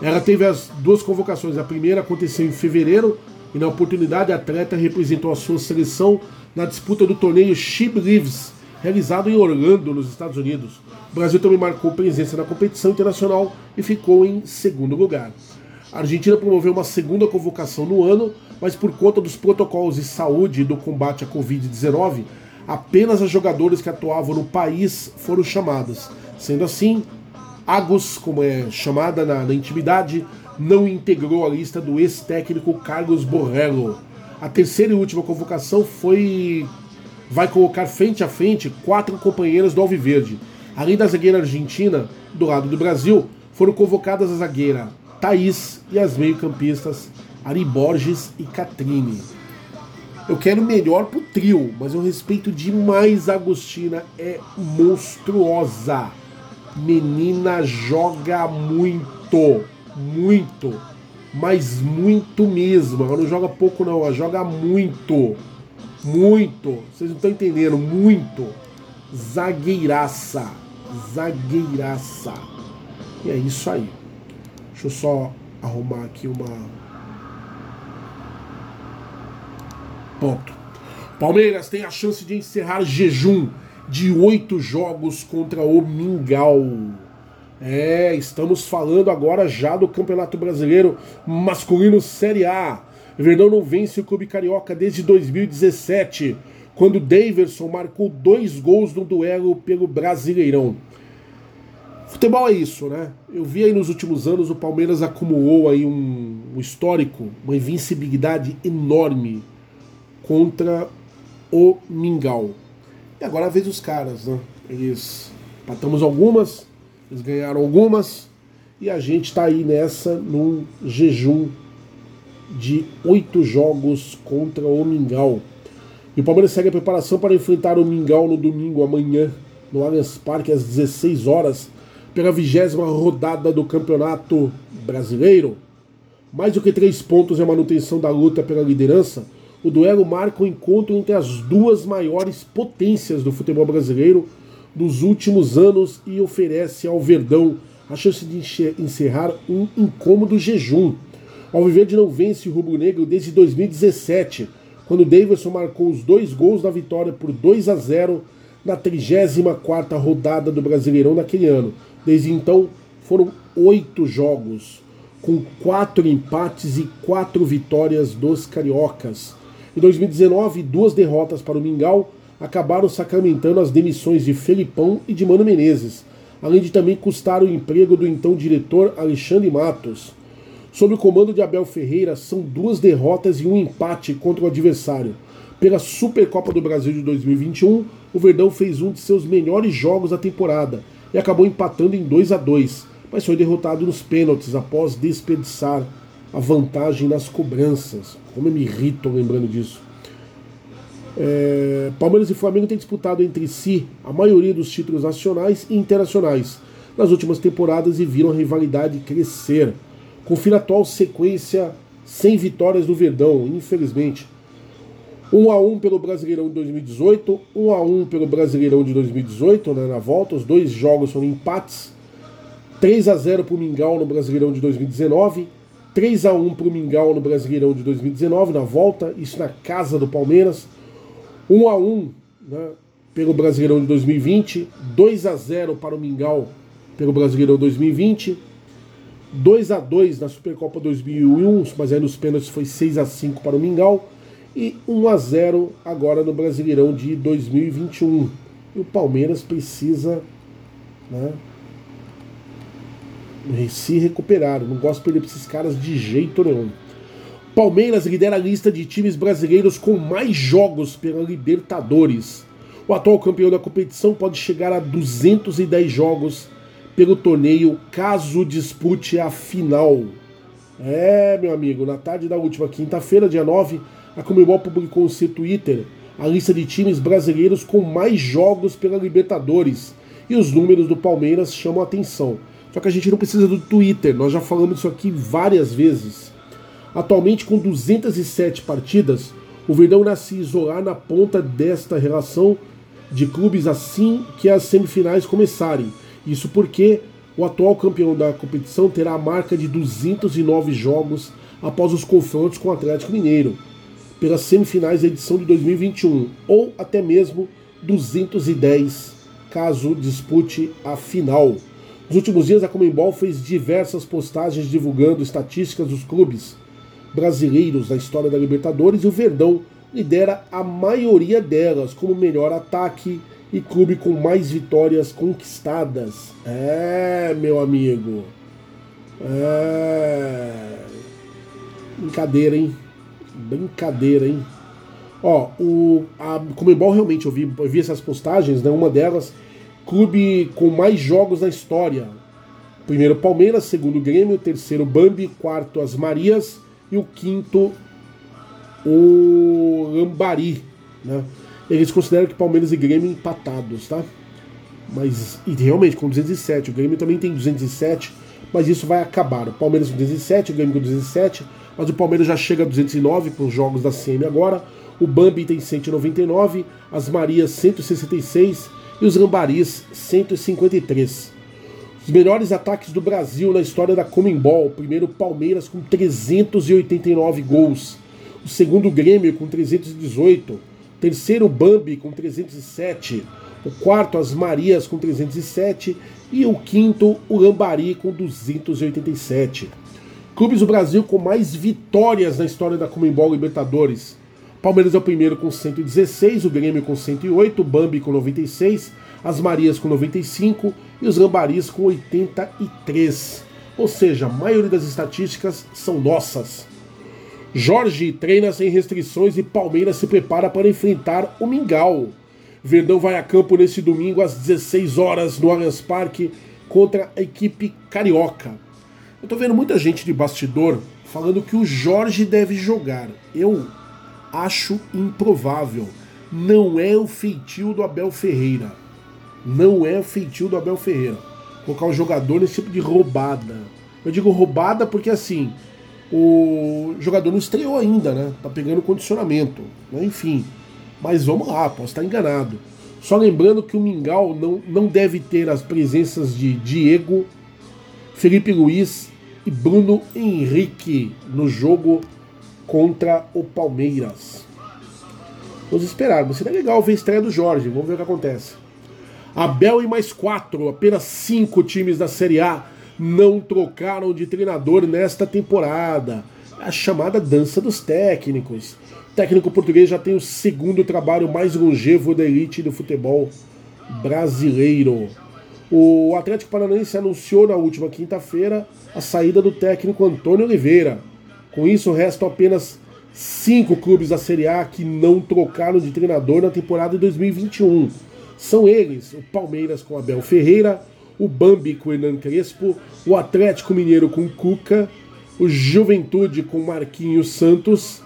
Ela teve as duas convocações. A primeira aconteceu em fevereiro, e na oportunidade a atleta representou a sua seleção na disputa do torneio Ship Leaves, realizado em Orlando, nos Estados Unidos. O Brasil também marcou presença na competição internacional e ficou em segundo lugar. A Argentina promoveu uma segunda convocação no ano, mas por conta dos protocolos de saúde e do combate à Covid-19, apenas as jogadoras que atuavam no país foram chamadas. Sendo assim, Agus, como é chamada na, na intimidade, não integrou a lista do ex-técnico Carlos Borrello. A terceira e última convocação foi vai colocar frente a frente quatro companheiras do Alviverde. Além da zagueira argentina, do lado do Brasil, foram convocadas a zagueira Thaís e as meio-campistas Ari Borges e Catrine. Eu quero melhor pro trio, mas eu respeito demais a Agostina, é monstruosa. Menina joga muito, muito, mas muito mesmo. Ela não joga pouco não, ela joga muito, muito. Vocês não estão entendendo, muito. Zagueiraça, zagueiraça. E é isso aí. Deixa eu só arrumar aqui uma Ponto. Palmeiras tem a chance de encerrar jejum de oito jogos contra o Mingau. É, estamos falando agora já do Campeonato Brasileiro Masculino Série A. Verdão não vence o Clube Carioca desde 2017, quando Daverson marcou dois gols no duelo pelo Brasileirão. Futebol é isso, né? Eu vi aí nos últimos anos o Palmeiras acumulou aí um, um histórico, uma invencibilidade enorme contra o Mingau. E agora a vez dos caras, né? Eles patamos algumas, eles ganharam algumas, e a gente está aí nessa num jejum de oito jogos contra o Mingau. E o Palmeiras segue a preparação para enfrentar o Mingau no domingo, amanhã, no Allianz Parque, às 16 horas, pela vigésima rodada do Campeonato Brasileiro. Mais do que três pontos é a manutenção da luta pela liderança o duelo marca o encontro entre as duas maiores potências do futebol brasileiro dos últimos anos e oferece ao Verdão a chance de encerrar um incômodo jejum. O Alviverde não vence o rubro-negro desde 2017, quando Davidson marcou os dois gols da vitória por 2 a 0 na 34ª rodada do Brasileirão naquele ano. Desde então, foram oito jogos, com quatro empates e quatro vitórias dos cariocas. Em 2019, duas derrotas para o Mingau acabaram sacramentando as demissões de Felipão e de Mano Menezes, além de também custar o emprego do então diretor Alexandre Matos. Sob o comando de Abel Ferreira, são duas derrotas e um empate contra o adversário. Pela Supercopa do Brasil de 2021, o Verdão fez um de seus melhores jogos da temporada e acabou empatando em 2 a 2, mas foi derrotado nos pênaltis após desperdiçar a vantagem nas cobranças. Como eu me irrito lembrando disso. É, Palmeiras e Flamengo têm disputado entre si a maioria dos títulos nacionais e internacionais nas últimas temporadas e viram a rivalidade crescer. Confira a atual sequência sem vitórias do Verdão, infelizmente. 1 a 1 pelo Brasileirão de 2018, 1 a 1 pelo Brasileirão de 2018, né, na volta, os dois jogos foram empates. 3 a 0 para o Mingau no Brasileirão de 2019, 3 a 1 para o Mingau no Brasileirão de 2019, na volta, isso na casa do Palmeiras. 1 a 1 né, pelo Brasileirão de 2020, 2 a 0 para o Mingau pelo Brasileirão 2020, 2 a 2 na Supercopa 2001, mas aí nos pênaltis foi 6 a 5 para o Mingau e 1 a 0 agora no Brasileirão de 2021. E o Palmeiras precisa né, se recuperaram. Não gosto de perder para esses caras de jeito nenhum. Palmeiras lidera a lista de times brasileiros com mais jogos pela Libertadores. O atual campeão da competição pode chegar a 210 jogos pelo torneio caso dispute a final. É, meu amigo, na tarde da última quinta-feira, dia 9, a Comebol publicou no seu Twitter a lista de times brasileiros com mais jogos pela Libertadores. E os números do Palmeiras chamam a atenção. Só que a gente não precisa do Twitter, nós já falamos isso aqui várias vezes. Atualmente, com 207 partidas, o Verdão irá se isolar na ponta desta relação de clubes assim que as semifinais começarem. Isso porque o atual campeão da competição terá a marca de 209 jogos após os confrontos com o Atlético Mineiro, pelas semifinais da edição de 2021, ou até mesmo 210 caso dispute a final. Nos últimos dias, a Comembol fez diversas postagens divulgando estatísticas dos clubes brasileiros da história da Libertadores e o Verdão lidera a maioria delas como melhor ataque e clube com mais vitórias conquistadas. É, meu amigo. É. Brincadeira, hein? Brincadeira, hein? Ó, o a Comebol realmente eu vi, eu vi essas postagens, né? Uma delas, clube com mais jogos na história. Primeiro Palmeiras, segundo Grêmio, terceiro Bambi, quarto As Marias e o quinto o Lambari, né? Eles consideram que Palmeiras e Grêmio empatados, tá? Mas e realmente com 207, o Grêmio também tem 207, mas isso vai acabar. O Palmeiras com 207, o Grêmio com 207, mas o Palmeiras já chega a 209 com os jogos da CM agora. O Bambi tem 199, as Marias 166 e os Lambaris 153. Os melhores ataques do Brasil na história da Comembol. Primeiro Palmeiras com 389 gols. O segundo Grêmio com 318. Terceiro Bambi com 307. O quarto As Marias com 307. E o quinto o Lambari com 287. Clubes do Brasil com mais vitórias na história da Comembol Libertadores. Palmeiras é o primeiro com 116, o Grêmio com 108, o Bambi com 96, as Marias com 95 e os Lambaris com 83. Ou seja, a maioria das estatísticas são nossas. Jorge treina sem restrições e Palmeiras se prepara para enfrentar o Mingau. Verdão vai a campo nesse domingo às 16 horas no Allianz Parque contra a equipe carioca. Eu tô vendo muita gente de bastidor falando que o Jorge deve jogar. Eu acho improvável. Não é o feitio do Abel Ferreira. Não é o feitio do Abel Ferreira. Colocar o jogador nesse tipo de roubada. Eu digo roubada porque assim, o jogador não estreou ainda, né? Tá pegando condicionamento. Né? Enfim. Mas vamos lá, posso estar enganado. Só lembrando que o Mingau não, não deve ter as presenças de Diego, Felipe Luiz e Bruno Henrique no jogo contra o Palmeiras. Vamos esperar, mas seria legal ver a estreia do Jorge, vamos ver o que acontece. Abel e mais quatro, apenas cinco times da Série A não trocaram de treinador nesta temporada. A chamada dança dos técnicos. O técnico português já tem o segundo trabalho mais longevo da elite do futebol brasileiro. O Atlético Paranaense anunciou na última quinta-feira a saída do técnico Antônio Oliveira. Com isso, restam apenas cinco clubes da Série A que não trocaram de treinador na temporada de 2021. São eles: o Palmeiras com Abel Ferreira, o Bambi com Hernan Crespo, o Atlético Mineiro com Cuca, o Juventude com Marquinhos Santos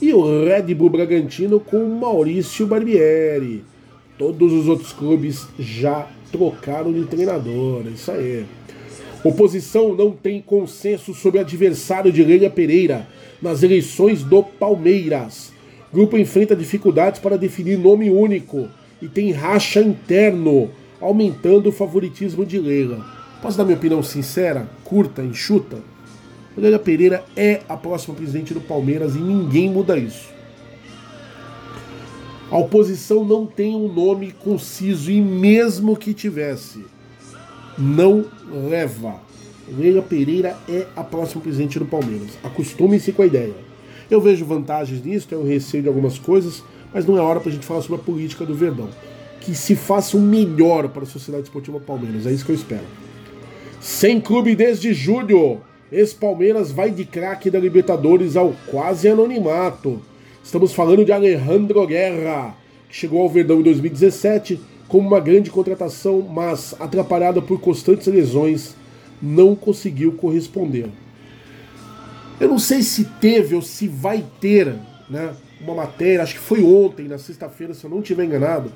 e o Red Bull Bragantino com Maurício Barbieri. Todos os outros clubes já trocaram de treinador, é isso aí. Oposição não tem consenso sobre adversário de Leila Pereira nas eleições do Palmeiras. Grupo enfrenta dificuldades para definir nome único e tem racha interno, aumentando o favoritismo de Leila. Posso dar minha opinião sincera, curta, enxuta? Leila Pereira é a próxima presidente do Palmeiras e ninguém muda isso. A oposição não tem um nome conciso e mesmo que tivesse, não leva. Leila Pereira é a próxima presidente do Palmeiras. Acostumem-se com a ideia. Eu vejo vantagens nisso, tenho receio de algumas coisas, mas não é hora para a gente falar sobre a política do Verdão. Que se faça o melhor para a Sociedade Esportiva Palmeiras, é isso que eu espero. Sem clube desde julho, esse Palmeiras vai de craque da Libertadores ao quase anonimato. Estamos falando de Alejandro Guerra, que chegou ao Verdão em 2017 como uma grande contratação, mas atrapalhada por constantes lesões, não conseguiu corresponder. Eu não sei se teve ou se vai ter né, uma matéria, acho que foi ontem, na sexta-feira, se eu não estiver enganado,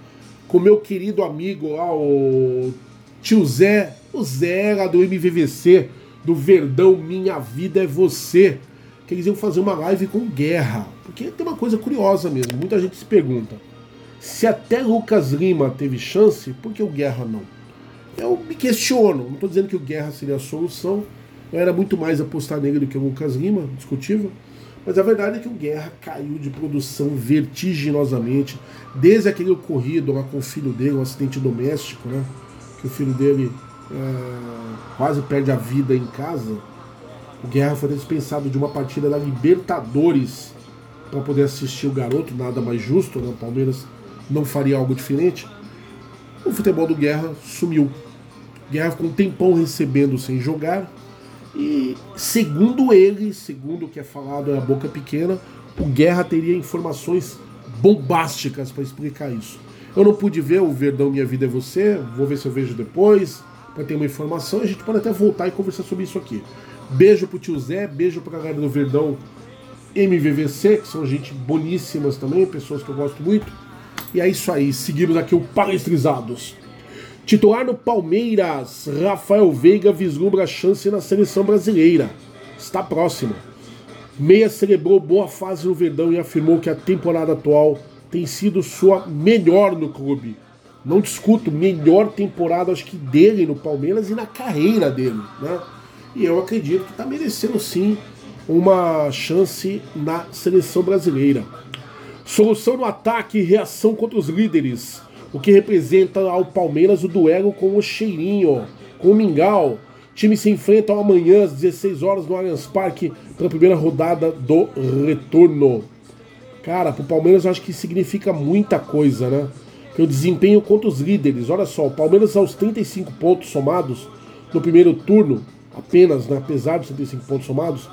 com meu querido amigo lá, o tio Zé, o Zé era do MVVC, do Verdão Minha Vida é Você, que eles iam fazer uma live com guerra. Porque tem uma coisa curiosa mesmo, muita gente se pergunta. Se até Lucas Lima teve chance, por que o Guerra não? Eu me questiono, não estou dizendo que o Guerra seria a solução, eu era muito mais apostar nele do que o Lucas Lima, discutível. Mas a verdade é que o Guerra caiu de produção vertiginosamente, desde aquele ocorrido lá com o filho dele, um acidente doméstico, né? Que o filho dele é, quase perde a vida em casa. O Guerra foi dispensado de uma partida da Libertadores para poder assistir o garoto, nada mais justo, né? O Palmeiras não faria algo diferente. O futebol do Guerra sumiu. Guerra ficou um tempão recebendo sem jogar. E segundo ele, segundo o que é falado é a boca pequena, o Guerra teria informações bombásticas para explicar isso. Eu não pude ver o Verdão Minha Vida é Você, vou ver se eu vejo depois, para ter uma informação. A gente pode até voltar e conversar sobre isso aqui. Beijo pro tio Zé, beijo pra galera do Verdão MVVC, que são gente boníssimas também, pessoas que eu gosto muito. E é isso aí, seguimos aqui o Palestrizados. Titular no Palmeiras, Rafael Veiga vislumbra chance na seleção brasileira. Está próximo. Meia celebrou boa fase no Verdão e afirmou que a temporada atual tem sido sua melhor no clube. Não discuto, melhor temporada acho que dele no Palmeiras e na carreira dele, né? E eu acredito que está merecendo sim uma chance na seleção brasileira. Solução no ataque e reação contra os líderes, o que representa ao Palmeiras o duelo com o Cheirinho, com o Mingau. Time se enfrentam amanhã às 16 horas no Allianz Parque pela primeira rodada do retorno. Cara, pro Palmeiras eu acho que significa muita coisa, né? Que o desempenho contra os líderes. Olha só, o Palmeiras aos 35 pontos somados no primeiro turno, apenas, né, apesar dos 35 pontos somados,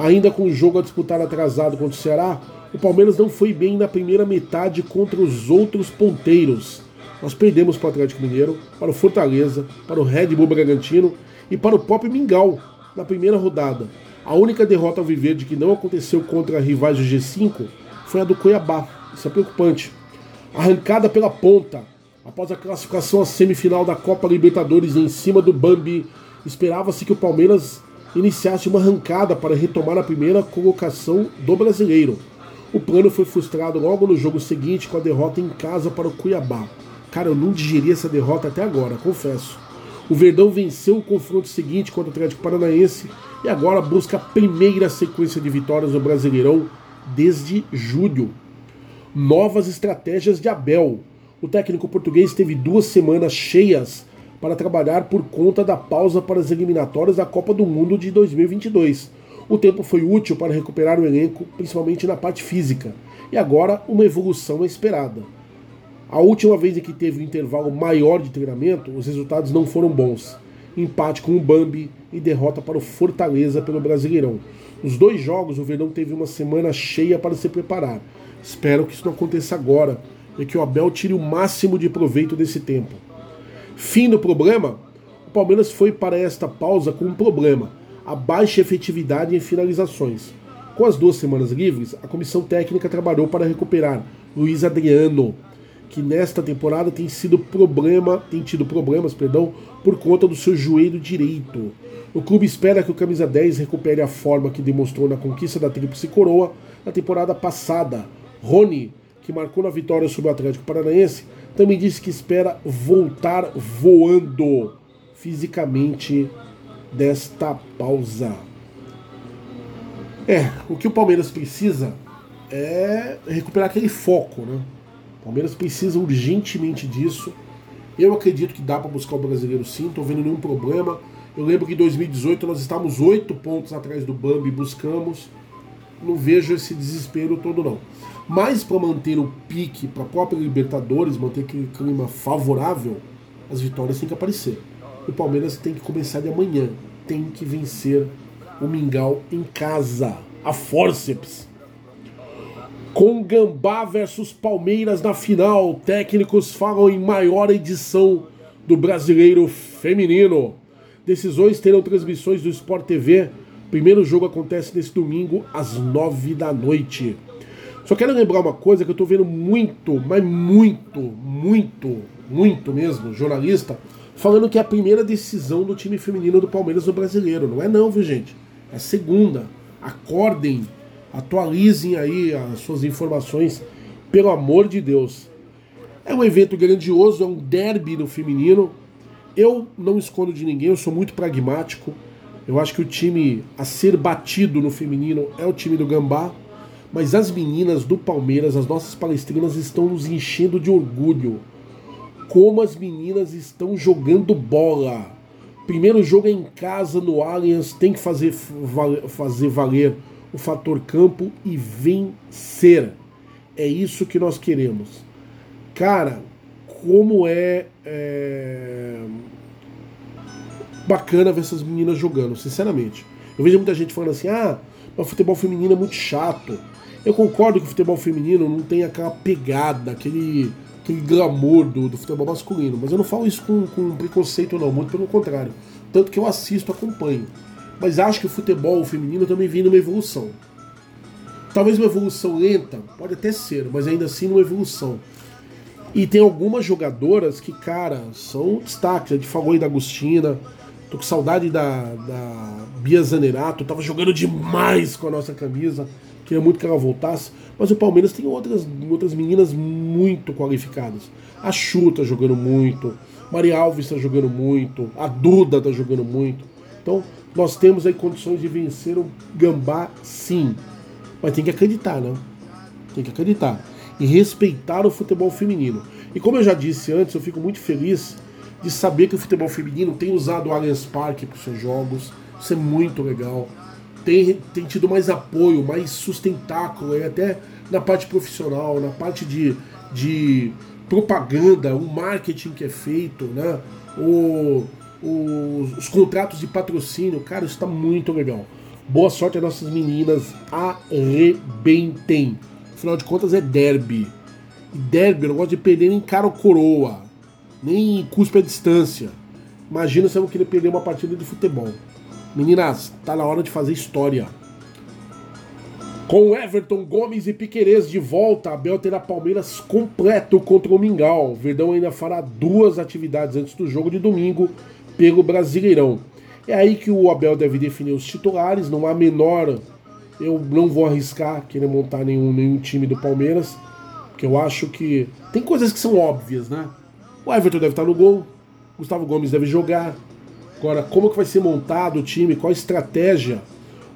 ainda com o jogo a disputar atrasado contra o Ceará, o Palmeiras não foi bem na primeira metade contra os outros ponteiros. Nós perdemos para o Atlético Mineiro, para o Fortaleza, para o Red Bull Bragantino e para o próprio Mingau na primeira rodada. A única derrota ao Viverde que não aconteceu contra rivais do G5 foi a do Cuiabá. Isso é preocupante. Arrancada pela ponta, após a classificação à semifinal da Copa Libertadores em cima do Bambi, esperava-se que o Palmeiras iniciasse uma arrancada para retomar a primeira colocação do brasileiro. O plano foi frustrado logo no jogo seguinte com a derrota em casa para o Cuiabá. Cara, eu não digeri essa derrota até agora, confesso. O Verdão venceu o confronto seguinte contra o Atlético Paranaense e agora busca a primeira sequência de vitórias no Brasileirão desde julho. Novas estratégias de Abel. O técnico português teve duas semanas cheias para trabalhar por conta da pausa para as eliminatórias da Copa do Mundo de 2022 o tempo foi útil para recuperar o elenco, principalmente na parte física, e agora uma evolução é esperada. A última vez em que teve um intervalo maior de treinamento, os resultados não foram bons. Empate com o Bambi e derrota para o Fortaleza pelo Brasileirão. Nos dois jogos, o Verdão teve uma semana cheia para se preparar. Espero que isso não aconteça agora e que o Abel tire o máximo de proveito desse tempo. Fim do problema? O Palmeiras foi para esta pausa com um problema a baixa efetividade em finalizações. Com as duas semanas livres, a comissão técnica trabalhou para recuperar Luiz Adriano, que nesta temporada tem sido problema, tem tido problemas, perdão, por conta do seu joelho direito. O clube espera que o camisa 10 recupere a forma que demonstrou na conquista da Tríplice Coroa na temporada passada. Rony, que marcou na vitória sobre o Atlético Paranaense, também disse que espera voltar voando fisicamente desta pausa. É, o que o Palmeiras precisa é recuperar aquele foco, né? O Palmeiras precisa urgentemente disso. Eu acredito que dá para buscar o brasileiro sim, estou vendo nenhum problema. Eu lembro que em 2018 nós estávamos oito pontos atrás do Bambi, buscamos. Não vejo esse desespero todo não. Mas para manter o pique para a própria Libertadores, manter aquele clima favorável, as vitórias têm que aparecer o Palmeiras tem que começar de amanhã. Tem que vencer o Mingau em casa. A forceps. Com Gambá versus Palmeiras na final, técnicos falam em maior edição do Brasileiro Feminino. Decisões terão transmissões do Sport TV. Primeiro jogo acontece nesse domingo às nove da noite. Só quero lembrar uma coisa que eu tô vendo muito, mas muito, muito, muito mesmo, jornalista, falando que é a primeira decisão do time feminino do Palmeiras no brasileiro. Não é não, viu gente? É a segunda. Acordem Atualizem aí as suas informações, pelo amor de Deus. É um evento grandioso, é um derby no feminino. Eu não escondo de ninguém, eu sou muito pragmático. Eu acho que o time a ser batido no feminino é o time do Gambá. Mas as meninas do Palmeiras, as nossas palestrinas, estão nos enchendo de orgulho. Como as meninas estão jogando bola. Primeiro jogo é em casa no Allianz, tem que fazer, fazer valer o fator campo e vencer. É isso que nós queremos. Cara, como é, é, bacana ver essas meninas jogando, sinceramente. Eu vejo muita gente falando assim: ah, o futebol feminino é muito chato. Eu concordo que o futebol feminino não tem aquela pegada, aquele, aquele glamour do, do futebol masculino, mas eu não falo isso com, com preconceito, não, muito pelo contrário. Tanto que eu assisto, acompanho. Mas acho que o futebol feminino também vem numa evolução. Talvez uma evolução lenta, pode até ser, mas ainda assim uma evolução. E tem algumas jogadoras que, cara, são destaques. A gente falou aí da Agostina, tô com saudade da, da Bia Zanerato, tava jogando demais com a nossa camisa, queria muito que ela voltasse. Mas o Palmeiras tem outras, outras meninas muito qualificadas. A Chu tá jogando muito, Maria Alves tá jogando muito, a Duda tá jogando muito. Então, nós temos aí condições de vencer o Gambá, sim. Mas tem que acreditar, né? Tem que acreditar. E respeitar o futebol feminino. E como eu já disse antes, eu fico muito feliz de saber que o futebol feminino tem usado o Allianz Parque para os seus jogos. Isso é muito legal. Tem, tem tido mais apoio, mais sustentáculo, e até na parte profissional, na parte de, de propaganda, o marketing que é feito, né? O, os, os contratos de patrocínio, cara, isso está muito legal. Boa sorte às nossas meninas, arrebentem. Afinal de contas é derby. Derby eu não gosto de perder nem cara ou coroa, nem cuspe a distância. Imagina se eu vou querer perder uma partida de futebol. Meninas, tá na hora de fazer história. Com Everton, Gomes e Piquerez de volta, Abel terá Palmeiras completo contra o Mingau. Verdão ainda fará duas atividades antes do jogo de domingo pelo Brasileirão. É aí que o Abel deve definir os titulares, não há menor. Eu não vou arriscar querer montar nenhum, nenhum time do Palmeiras, porque eu acho que. Tem coisas que são óbvias, né? O Everton deve estar no gol, Gustavo Gomes deve jogar. Agora, como que vai ser montado o time, qual a estratégia?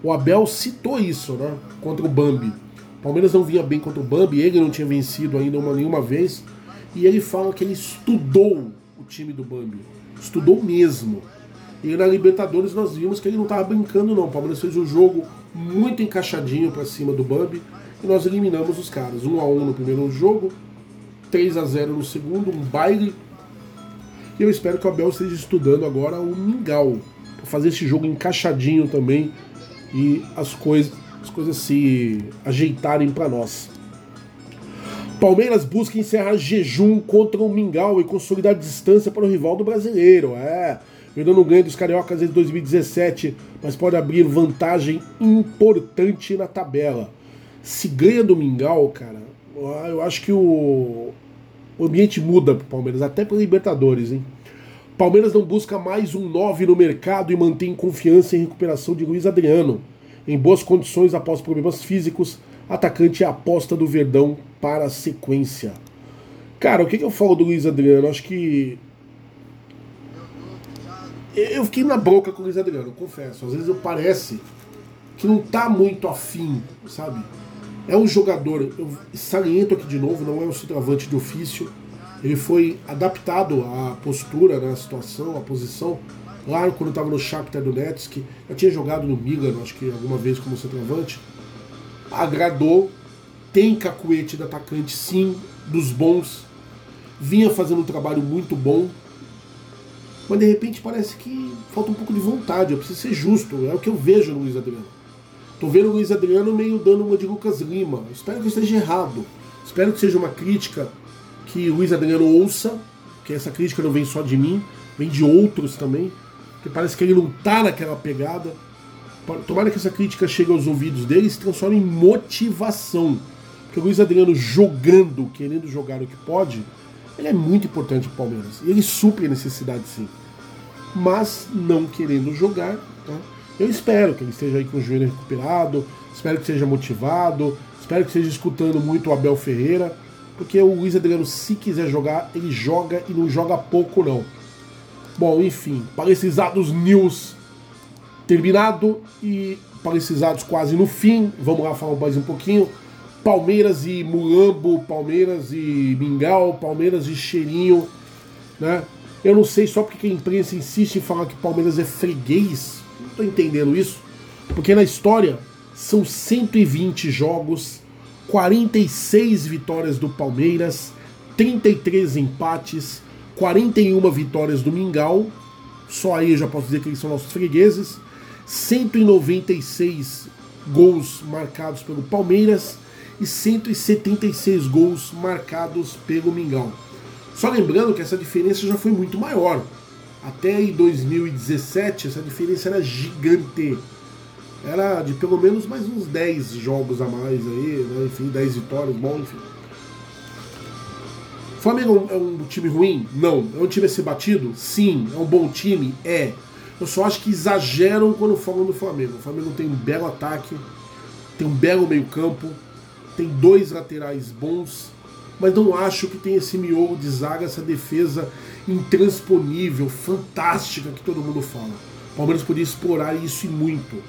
O Abel citou isso, né? Contra o Bambi. O Palmeiras não vinha bem contra o Bambi, ele não tinha vencido ainda uma, nenhuma vez. E ele fala que ele estudou o time do Bambi estudou mesmo. E na Libertadores nós vimos que ele não estava brincando não. O Palmeiras fez um jogo muito encaixadinho para cima do Bambi e nós eliminamos os caras. 1 a 1 no primeiro jogo, 3 a 0 no segundo, um baile. E eu espero que o Abel esteja estudando agora o Mingau para fazer esse jogo encaixadinho também e as coisas as coisas se ajeitarem para nós. Palmeiras busca encerrar jejum contra o Mingau e consolidar distância para o rival do brasileiro. É, Verdão não ganha dos Cariocas em 2017, mas pode abrir vantagem importante na tabela. Se ganha do Mingau, cara, eu acho que o, o ambiente muda para o Palmeiras, até para Libertadores, hein? Palmeiras não busca mais um 9 no mercado e mantém confiança em recuperação de Luiz Adriano. Em boas condições após problemas físicos, atacante é aposta do Verdão para a sequência. Cara, o que, que eu falo do Luiz Adriano? Acho que. Eu fiquei na boca com o Luiz Adriano, confesso. Às vezes eu parece que não tá muito afim, sabe? É um jogador, eu saliento aqui de novo, não é um centroavante de ofício. Ele foi adaptado à postura, né, à situação, à posição. Lá quando estava no Shakhtar Donetsk, já tinha jogado no Milan, acho que alguma vez como centroavante agradou, tem cacuete de atacante sim, dos bons, vinha fazendo um trabalho muito bom, mas de repente parece que falta um pouco de vontade, eu preciso ser justo, é o que eu vejo no Luiz Adriano. Tô vendo o Luiz Adriano meio dando uma de Lucas Lima. Espero que esteja errado. Espero que seja uma crítica que o Luiz Adriano ouça, que essa crítica não vem só de mim, vem de outros também, que parece que ele não tá naquela pegada. Tomara que essa crítica chegue aos ouvidos dele e se transforme em motivação. Porque o Luiz Adriano jogando, querendo jogar o que pode, ele é muito importante para o Palmeiras. E ele supre a necessidade sim. Mas não querendo jogar, tá? Eu espero que ele esteja aí com o joelho recuperado, espero que seja motivado, espero que esteja escutando muito o Abel Ferreira, porque o Luiz Adriano, se quiser jogar, ele joga e não joga pouco não. Bom, enfim, Palestizados News terminado e Palestizados quase no fim. Vamos lá falar mais um pouquinho. Palmeiras e Mulambo, Palmeiras e Mingau, Palmeiras e Cheirinho, né? Eu não sei só porque a imprensa insiste em falar que Palmeiras é freguês. Não tô entendendo isso. Porque na história são 120 jogos, 46 vitórias do Palmeiras, 33 empates, 41 vitórias do Mingau. Só aí eu já posso dizer que eles são nossos fregueses. 196 gols marcados pelo Palmeiras e 176 gols marcados pelo Mingau. Só lembrando que essa diferença já foi muito maior. Até em 2017 essa diferença era gigante. Era de pelo menos mais uns 10 jogos a mais aí, né? enfim, 10 vitórias, bom, enfim. Flamengo é um time ruim? Não. É um time a ser batido? Sim. É um bom time? É. Eu só acho que exageram quando falam do Flamengo. O Flamengo tem um belo ataque, tem um belo meio-campo, tem dois laterais bons, mas não acho que tem esse miolo de zaga, essa defesa intransponível, fantástica que todo mundo fala. Palmeiras podia explorar isso e muito.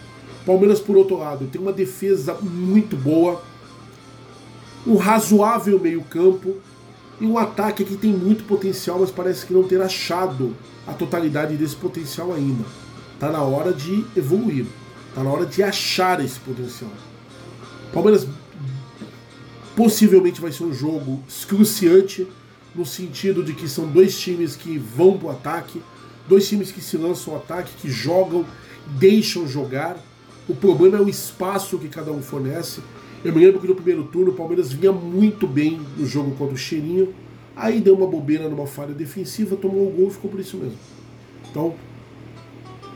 Palmeiras, por outro lado, tem uma defesa muito boa, um razoável meio-campo e um ataque que tem muito potencial, mas parece que não ter achado a totalidade desse potencial ainda. Tá na hora de evoluir, tá na hora de achar esse potencial. Palmeiras possivelmente vai ser um jogo excruciante no sentido de que são dois times que vão pro ataque, dois times que se lançam ao ataque, que jogam, deixam jogar. O problema é o espaço que cada um fornece. Eu me lembro que no primeiro turno o Palmeiras vinha muito bem no jogo contra o Cheirinho, aí deu uma bobeira numa falha defensiva, tomou o gol e ficou por isso mesmo. Então,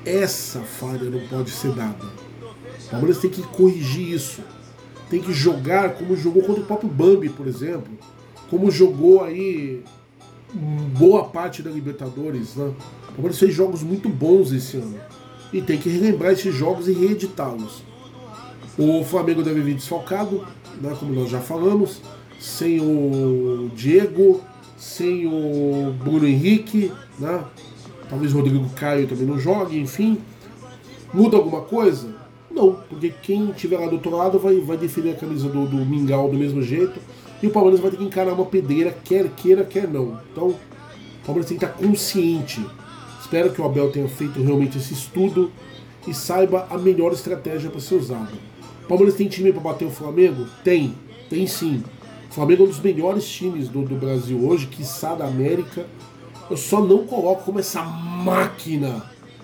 essa falha não pode ser dada. O Palmeiras tem que corrigir isso. Tem que jogar como jogou contra o próprio Bambi, por exemplo. Como jogou aí boa parte da Libertadores. Né? O Palmeiras fez jogos muito bons esse ano. E tem que relembrar esses jogos e reeditá-los. O Flamengo deve vir desfalcado, né, como nós já falamos, sem o Diego, sem o Bruno Henrique, né? talvez o Rodrigo Caio também não jogue, enfim. Muda alguma coisa? Não, porque quem tiver lá do outro lado vai, vai defender a camisa do, do Mingau do mesmo jeito e o Palmeiras vai ter que encarar uma pedreira, quer queira, quer não. Então, o Palmeiras tem que estar consciente. Espero que o Abel tenha feito realmente esse estudo e saiba a melhor estratégia para ser usada. O Palmeiras tem time para bater o Flamengo? Tem, tem sim. O Flamengo é um dos melhores times do, do Brasil hoje, quiçá da América. Eu só não coloco como essa máquina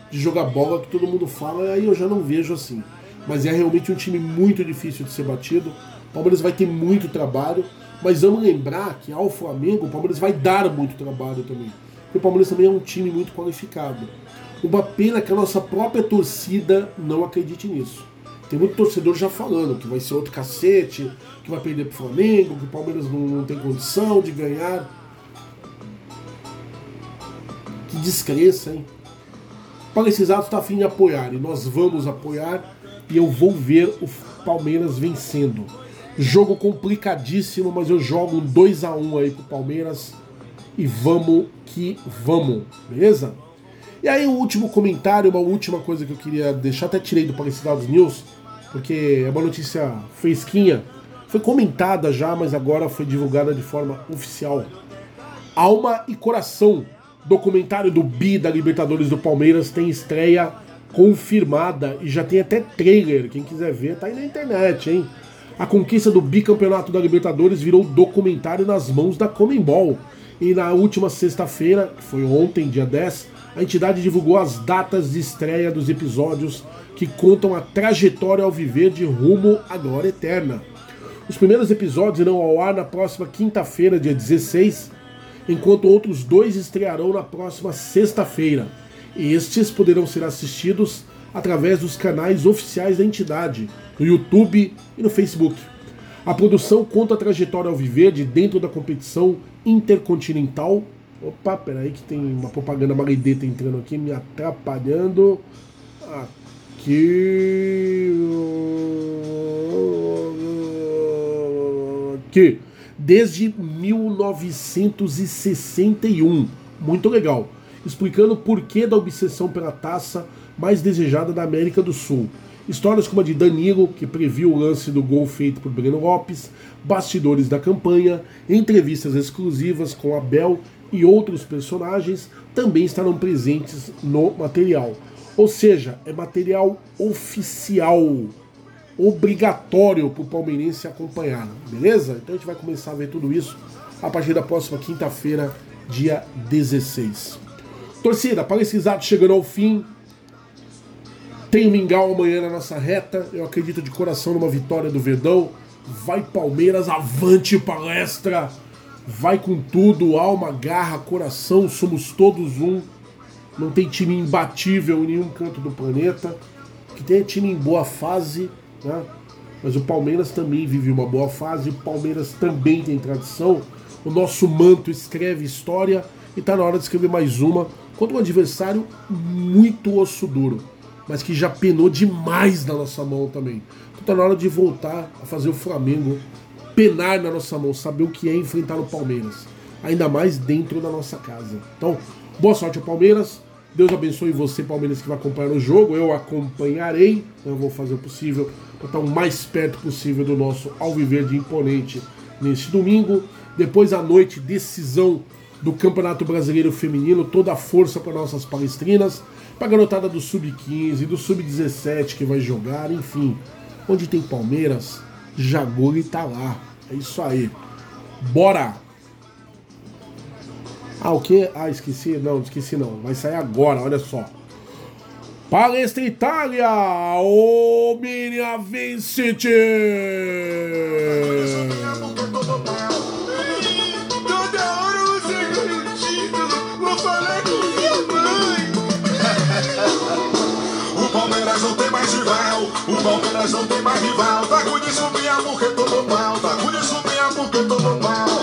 de jogar bola que todo mundo fala, aí eu já não vejo assim. Mas é realmente um time muito difícil de ser batido. O Palmeiras vai ter muito trabalho, mas vamos lembrar que ao Flamengo o Palmeiras vai dar muito trabalho também. Porque o Palmeiras também é um time muito qualificado. Uma pena que a nossa própria torcida não acredite nisso. Tem muito torcedor já falando que vai ser outro cacete, que vai perder pro Flamengo, que o Palmeiras não, não tem condição de ganhar. Que descrença, hein? Palestizados está afim de apoiar e nós vamos apoiar e eu vou ver o Palmeiras vencendo. Jogo complicadíssimo, mas eu jogo um 2 a 1 aí pro Palmeiras e vamos que vamos, beleza? E aí o último comentário, uma última coisa que eu queria deixar, até tirei do Palestizados News, porque é uma notícia fresquinha, foi comentada já, mas agora foi divulgada de forma oficial. Alma e Coração documentário do Bi da Libertadores do Palmeiras tem estreia confirmada e já tem até trailer. Quem quiser ver, tá aí na internet, hein? A conquista do bicampeonato da Libertadores virou documentário nas mãos da Comembol. E na última sexta-feira, que foi ontem, dia 10, a entidade divulgou as datas de estreia dos episódios que contam a trajetória ao viver de rumo à glória eterna. Os primeiros episódios irão ao ar na próxima quinta-feira, dia 16, enquanto outros dois estrearão na próxima sexta-feira. Estes poderão ser assistidos através dos canais oficiais da entidade, no YouTube e no Facebook. A produção conta a trajetória ao viver de dentro da competição intercontinental. Opa, peraí que tem uma propaganda maledeta entrando aqui me atrapalhando. Aqui. Aqui. Desde 1961. Muito legal. Explicando o porquê da obsessão pela taça mais desejada da América do Sul. Histórias como a de Danilo, que previu o lance do gol feito por Breno Lopes, bastidores da campanha, entrevistas exclusivas com Abel e outros personagens também estarão presentes no material. Ou seja, é material oficial, obrigatório para o palmeirense acompanhar, beleza? Então a gente vai começar a ver tudo isso a partir da próxima quinta-feira, dia 16. Torcida, Palestrizado chegando ao fim, tem Mingau amanhã na nossa reta. Eu acredito de coração numa vitória do Verdão. Vai Palmeiras, avante palestra. Vai com tudo, alma, garra, coração. Somos todos um. Não tem time imbatível em nenhum canto do planeta. Que tem time em boa fase, né? Mas o Palmeiras também vive uma boa fase. O Palmeiras também tem tradição. O nosso manto escreve história. E tá na hora de escrever mais uma contra um adversário muito osso duro mas que já penou demais na nossa mão também. Então tá na hora de voltar a fazer o Flamengo penar na nossa mão, saber o que é enfrentar o Palmeiras, ainda mais dentro da nossa casa. Então, boa sorte ao Palmeiras. Deus abençoe você, Palmeiras, que vai acompanhar o jogo. Eu acompanharei. Eu vou fazer o possível para estar o mais perto possível do nosso Alviverde imponente neste domingo. Depois à noite, decisão do Campeonato Brasileiro Feminino. Toda a força para nossas palestrinas pra garotada do Sub-15, do Sub-17 que vai jogar, enfim. Onde tem Palmeiras, Jaguli tá lá. É isso aí. Bora! Ah, o que? Ah, esqueci? Não, esqueci não. Vai sair agora, olha só. Palestra Itália! O Minia Vincent! Palmeiras não tem mais rival, o Palmeiras não tem mais rival. Tá com de subir porque todo mal, tá com de subir porque todo mal.